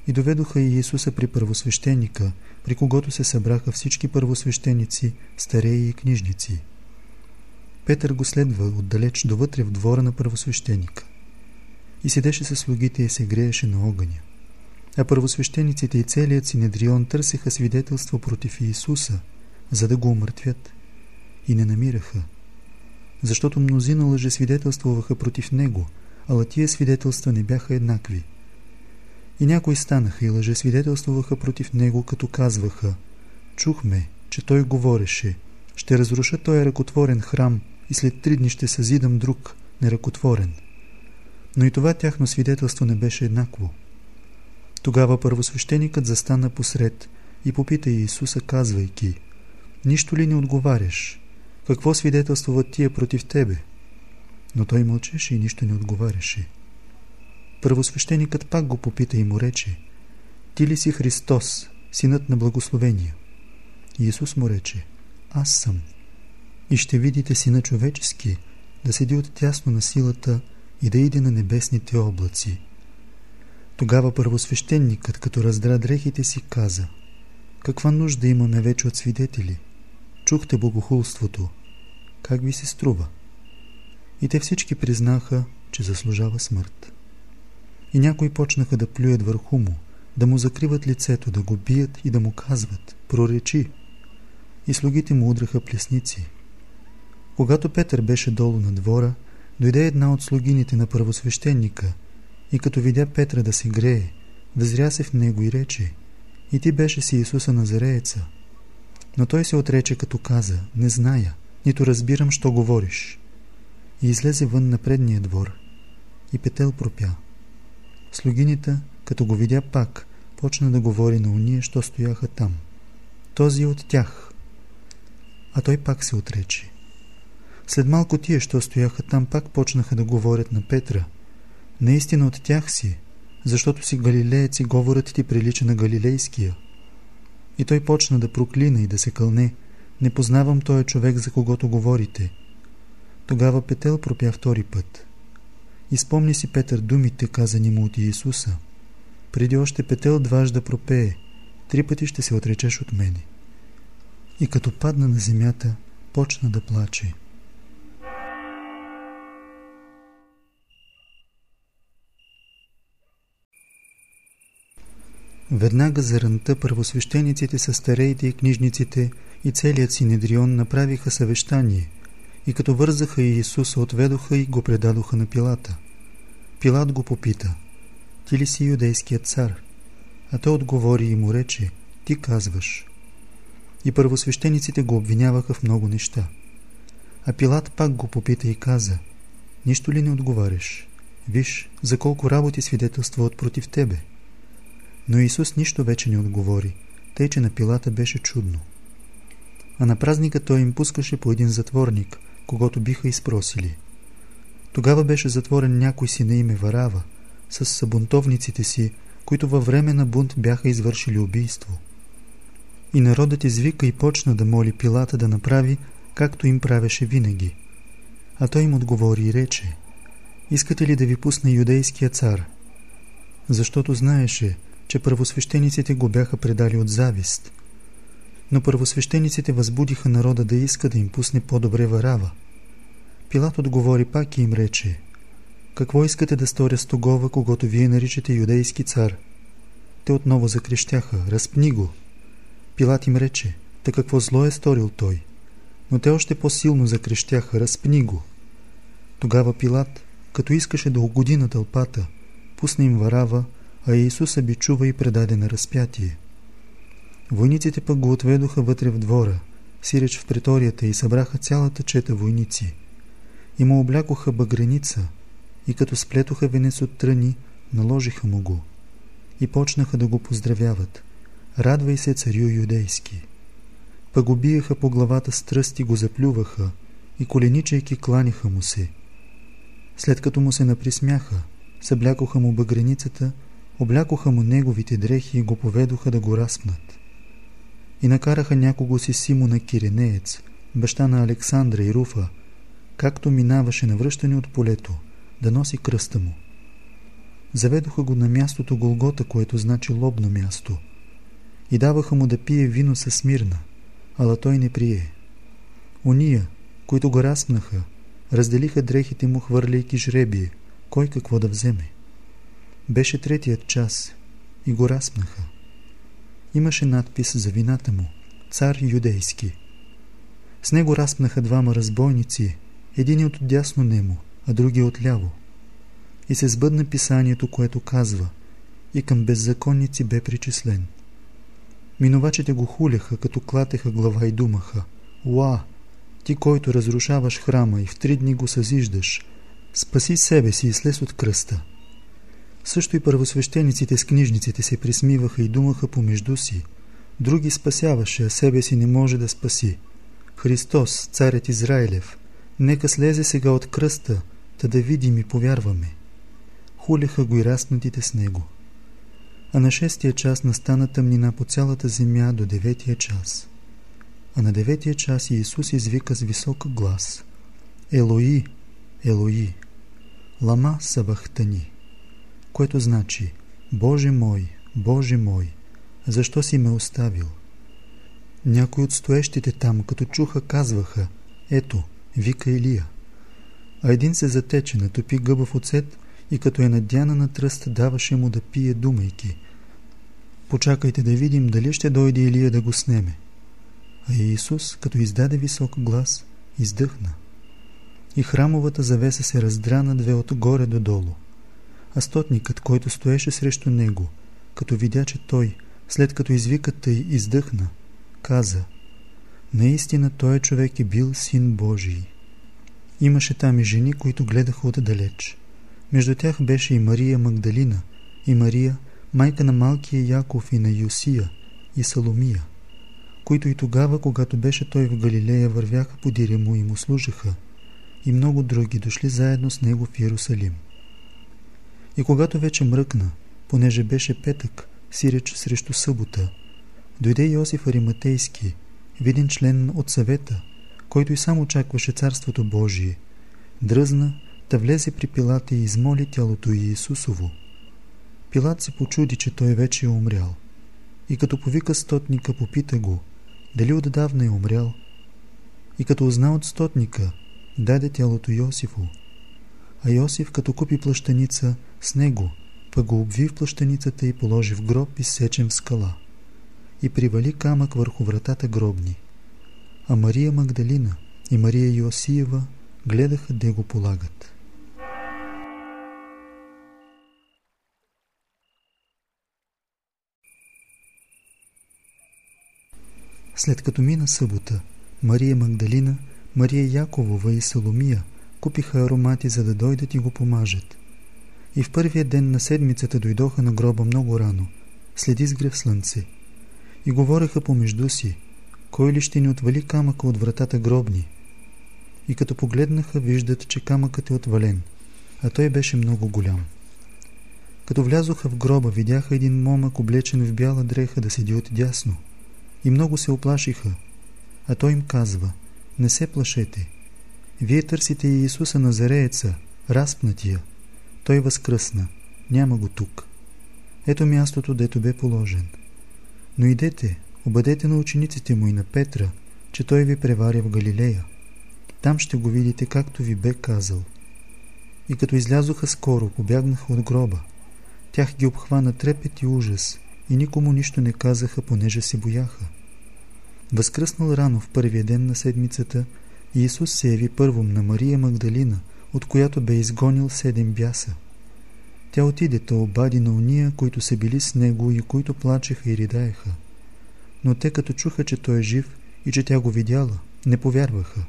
И доведоха и Иисуса при първосвещеника, при когото се събраха всички първосвещеници, стареи и книжници. Петър го следва отдалеч довътре в двора на първосвещеника. И седеше със слугите и се грееше на огъня. А първосвещениците и целият Синедрион търсеха свидетелство против Иисуса, за да го умъртвят. И не намираха. Защото мнозина лъже свидетелствуваха против него, ала тия свидетелства не бяха еднакви. И някои станаха и лъже свидетелствуваха против него, като казваха Чухме, че той говореше Ще разруша този ръкотворен храм и след три дни ще съзидам друг, неръкотворен. Но и това тяхно свидетелство не беше еднакво. Тогава първосвещеникът застана посред и попита Иисуса, казвайки Нищо ли не отговаряш? Какво свидетелствуват тия против тебе? Но той мълчеше и нищо не отговаряше. Първосвещеникът пак го попита и му рече Ти ли си Христос, синът на благословения? Иисус му рече Аз съм. И ще видите сина човечески да седи от тясно на силата и да иде на небесните облаци. Тогава първосвещеникът, като раздра дрехите си, каза Каква нужда имаме вече от свидетели? Чухте богохулството. Как ви се струва? И те всички признаха, че заслужава смърт. И някои почнаха да плюят върху му, да му закриват лицето, да го бият и да му казват «Проречи!» И слугите му удраха плесници. Когато Петър беше долу на двора, дойде една от слугините на първосвещеника и като видя Петра да се грее, възря се в него и рече «И ти беше си Исуса Назарееца». Но той се отрече като каза «Не зная, нито разбирам, що говориш». И излезе вън на предния двор и Петел пропя. Слугинята, като го видя пак, почна да говори на уния, що стояха там. Този от тях. А той пак се отрече. След малко тия, що стояха там, пак почнаха да говорят на Петра. Наистина от тях си, защото си галилеец и говорът ти прилича на галилейския. И той почна да проклина и да се кълне. Не познавам този човек, за когото говорите. Тогава Петел пропя втори път. Изпомни си Петър думите, казани му от Иисуса. Преди още Петел дважда пропее. Три пъти ще се отречеш от мене. И като падна на земята, почна да плаче. Веднага за ранта първосвещениците с стареите и книжниците и целият синедрион направиха съвещание и като вързаха Иисуса отведоха и го предадоха на Пилата. Пилат го попита, ти ли си юдейският цар? А той отговори и му рече, ти казваш. И първосвещениците го обвиняваха в много неща. А Пилат пак го попита и каза, нищо ли не отговаряш? Виж, за колко работи свидетелствуват против тебе. Но Исус нищо вече не отговори, тъй че на Пилата беше чудно. А на празника той им пускаше по един затворник, когато биха изпросили. Тогава беше затворен някой си на име Варава, с събунтовниците си, които във време на бунт бяха извършили убийство. И народът извика и почна да моли Пилата да направи, както им правеше винаги. А той им отговори и рече, «Искате ли да ви пусне юдейския цар?» Защото знаеше, че първосвещениците го бяха предали от завист. Но първосвещениците възбудиха народа да иска да им пусне по-добре варава. Пилат отговори пак и им рече Какво искате да сторя с тогова, когато вие наричате юдейски цар? Те отново закрещяха Разпни го! Пилат им рече Та какво зло е сторил той? Но те още по-силно закрещяха Разпни го! Тогава Пилат, като искаше да угоди на тълпата, пусна им варава, а Иисуса би чува и предаде на разпятие. Войниците пък го отведоха вътре в двора, сиреч в приторията и събраха цялата чета войници. И му облякоха багреница, и като сплетоха венец от тръни, наложиха му го. И почнаха да го поздравяват. Радвай се, царю юдейски. Пък го биеха по главата с тръсти, го заплюваха и коленичайки кланяха му се. След като му се наприсмяха, съблякоха му багреницата, облякоха му неговите дрехи и го поведоха да го разпнат. И накараха някого си Симона Киренеец, баща на Александра и Руфа, както минаваше навръщане от полето, да носи кръста му. Заведоха го на мястото Голгота, което значи лобно място, и даваха му да пие вино със смирна, ала той не прие. Ония, които го разпнаха, разделиха дрехите му, хвърляйки жребие, кой какво да вземе. Беше третият час и го разпнаха. Имаше надпис за вината му – цар юдейски. С него разпнаха двама разбойници, един от дясно нему, а други от ляво. И се сбъдна писанието, което казва и към беззаконници бе причислен. Минувачите го хуляха, като клатеха глава и думаха «Уа, ти, който разрушаваш храма и в три дни го съзиждаш, спаси себе си и слез от кръста». Също и първосвещениците с книжниците се присмиваха и думаха помежду си. Други спасяваше, а себе си не може да спаси. Христос, царят Израилев, нека слезе сега от кръста, та да видим и повярваме. Хулеха го и разпнатите с него. А на шестия час настана тъмнина по цялата земя до деветия час. А на деветия час Иисус извика с висок глас. Елои, Елои, лама сабахтани което значи Боже мой, Боже мой, защо си ме оставил? Някои от стоещите там, като чуха, казваха Ето, вика Илия. А един се затече, натопи гъба в оцет и като е надяна на тръст, даваше му да пие, думайки. Почакайте да видим дали ще дойде Илия да го снеме. А Иисус, като издаде висок глас, издъхна. И храмовата завеса се раздра на две от горе до долу а стотникът, който стоеше срещу него, като видя, че той, след като извиката й издъхна, каза Наистина той човек е бил син Божий. Имаше там и жени, които гледаха отдалеч. Между тях беше и Мария Магдалина, и Мария, майка на малкия Яков и на Юсия, и Саломия, които и тогава, когато беше той в Галилея, вървяха по му и му служиха, и много други дошли заедно с него в Иерусалим. И когато вече мръкна, понеже беше петък, сиреч срещу събота, дойде Йосиф Ариматейски, виден член от съвета, който и сам очакваше Царството Божие, дръзна, да влезе при Пилата и измоли тялото Иисусово. Пилат се почуди, че той вече е умрял. И като повика стотника, попита го, дали отдавна е умрял. И като узна от стотника, даде тялото Йосифу. А Йосиф, като купи плащаница, с него, пък го обви в плащаницата и положи в гроб, изсечен в скала. И привали камък върху вратата гробни. А Мария Магдалина и Мария Йосиева гледаха де го полагат. След като мина събота, Мария Магдалина, Мария Яковова и Саломия купиха аромати, за да дойдат и го помажат. И в първия ден на седмицата дойдоха на гроба много рано, след изгрев слънце, и говореха помежду си, кой ли ще ни отвали камъка от вратата гробни. И като погледнаха, виждат, че камъкът е отвален, а той беше много голям. Като влязоха в гроба, видяха един момък, облечен в бяла дреха, да седи от дясно. И много се оплашиха, а той им казва, не се плашете. Вие търсите Иисуса Назарееца, разпнатия, той възкръсна. Няма го тук. Ето мястото, дето бе положен. Но идете, обадете на учениците му и на Петра, че той ви преваря в Галилея. Там ще го видите, както ви бе казал. И като излязоха скоро, побягнаха от гроба. Тях ги обхвана трепет и ужас и никому нищо не казаха, понеже се бояха. Възкръснал рано в първия ден на седмицата, Иисус се яви първом на Мария Магдалина, от която бе изгонил седем бяса. Тя отиде та обади на уния, които са били с него и които плачеха и ридаеха. Но те като чуха, че той е жив и че тя го видяла, не повярваха.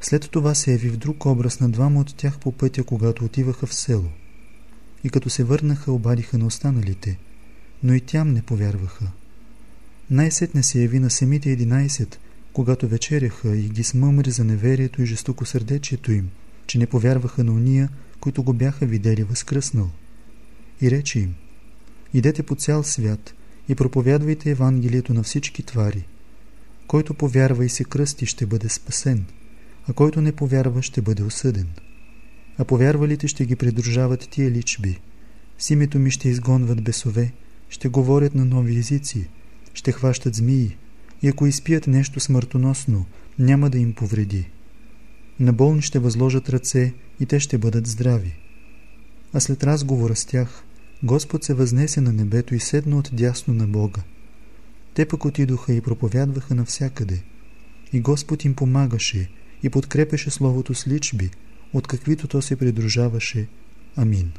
След това се яви в друг образ на двама от тях по пътя, когато отиваха в село. И като се върнаха, обадиха на останалите, но и тям не повярваха. Най-сетне се яви на самите единайсет, когато вечеряха и ги смъмри за неверието и жестокосърдечието им, че не повярваха на уния, които го бяха видели възкръснал. И рече им, идете по цял свят и проповядвайте Евангелието на всички твари. Който повярва и се кръсти, ще бъде спасен, а който не повярва, ще бъде осъден. А повярвалите ще ги придружават тия личби. С името ми ще изгонват бесове, ще говорят на нови езици, ще хващат змии и ако изпият нещо смъртоносно, няма да им повреди. На болни ще възложат ръце и те ще бъдат здрави. А след разговора с тях, Господ се възнесе на небето и седна от дясно на Бога. Те пък отидоха и проповядваха навсякъде. И Господ им помагаше и подкрепеше Словото с личби, от каквито то се придружаваше. Амин.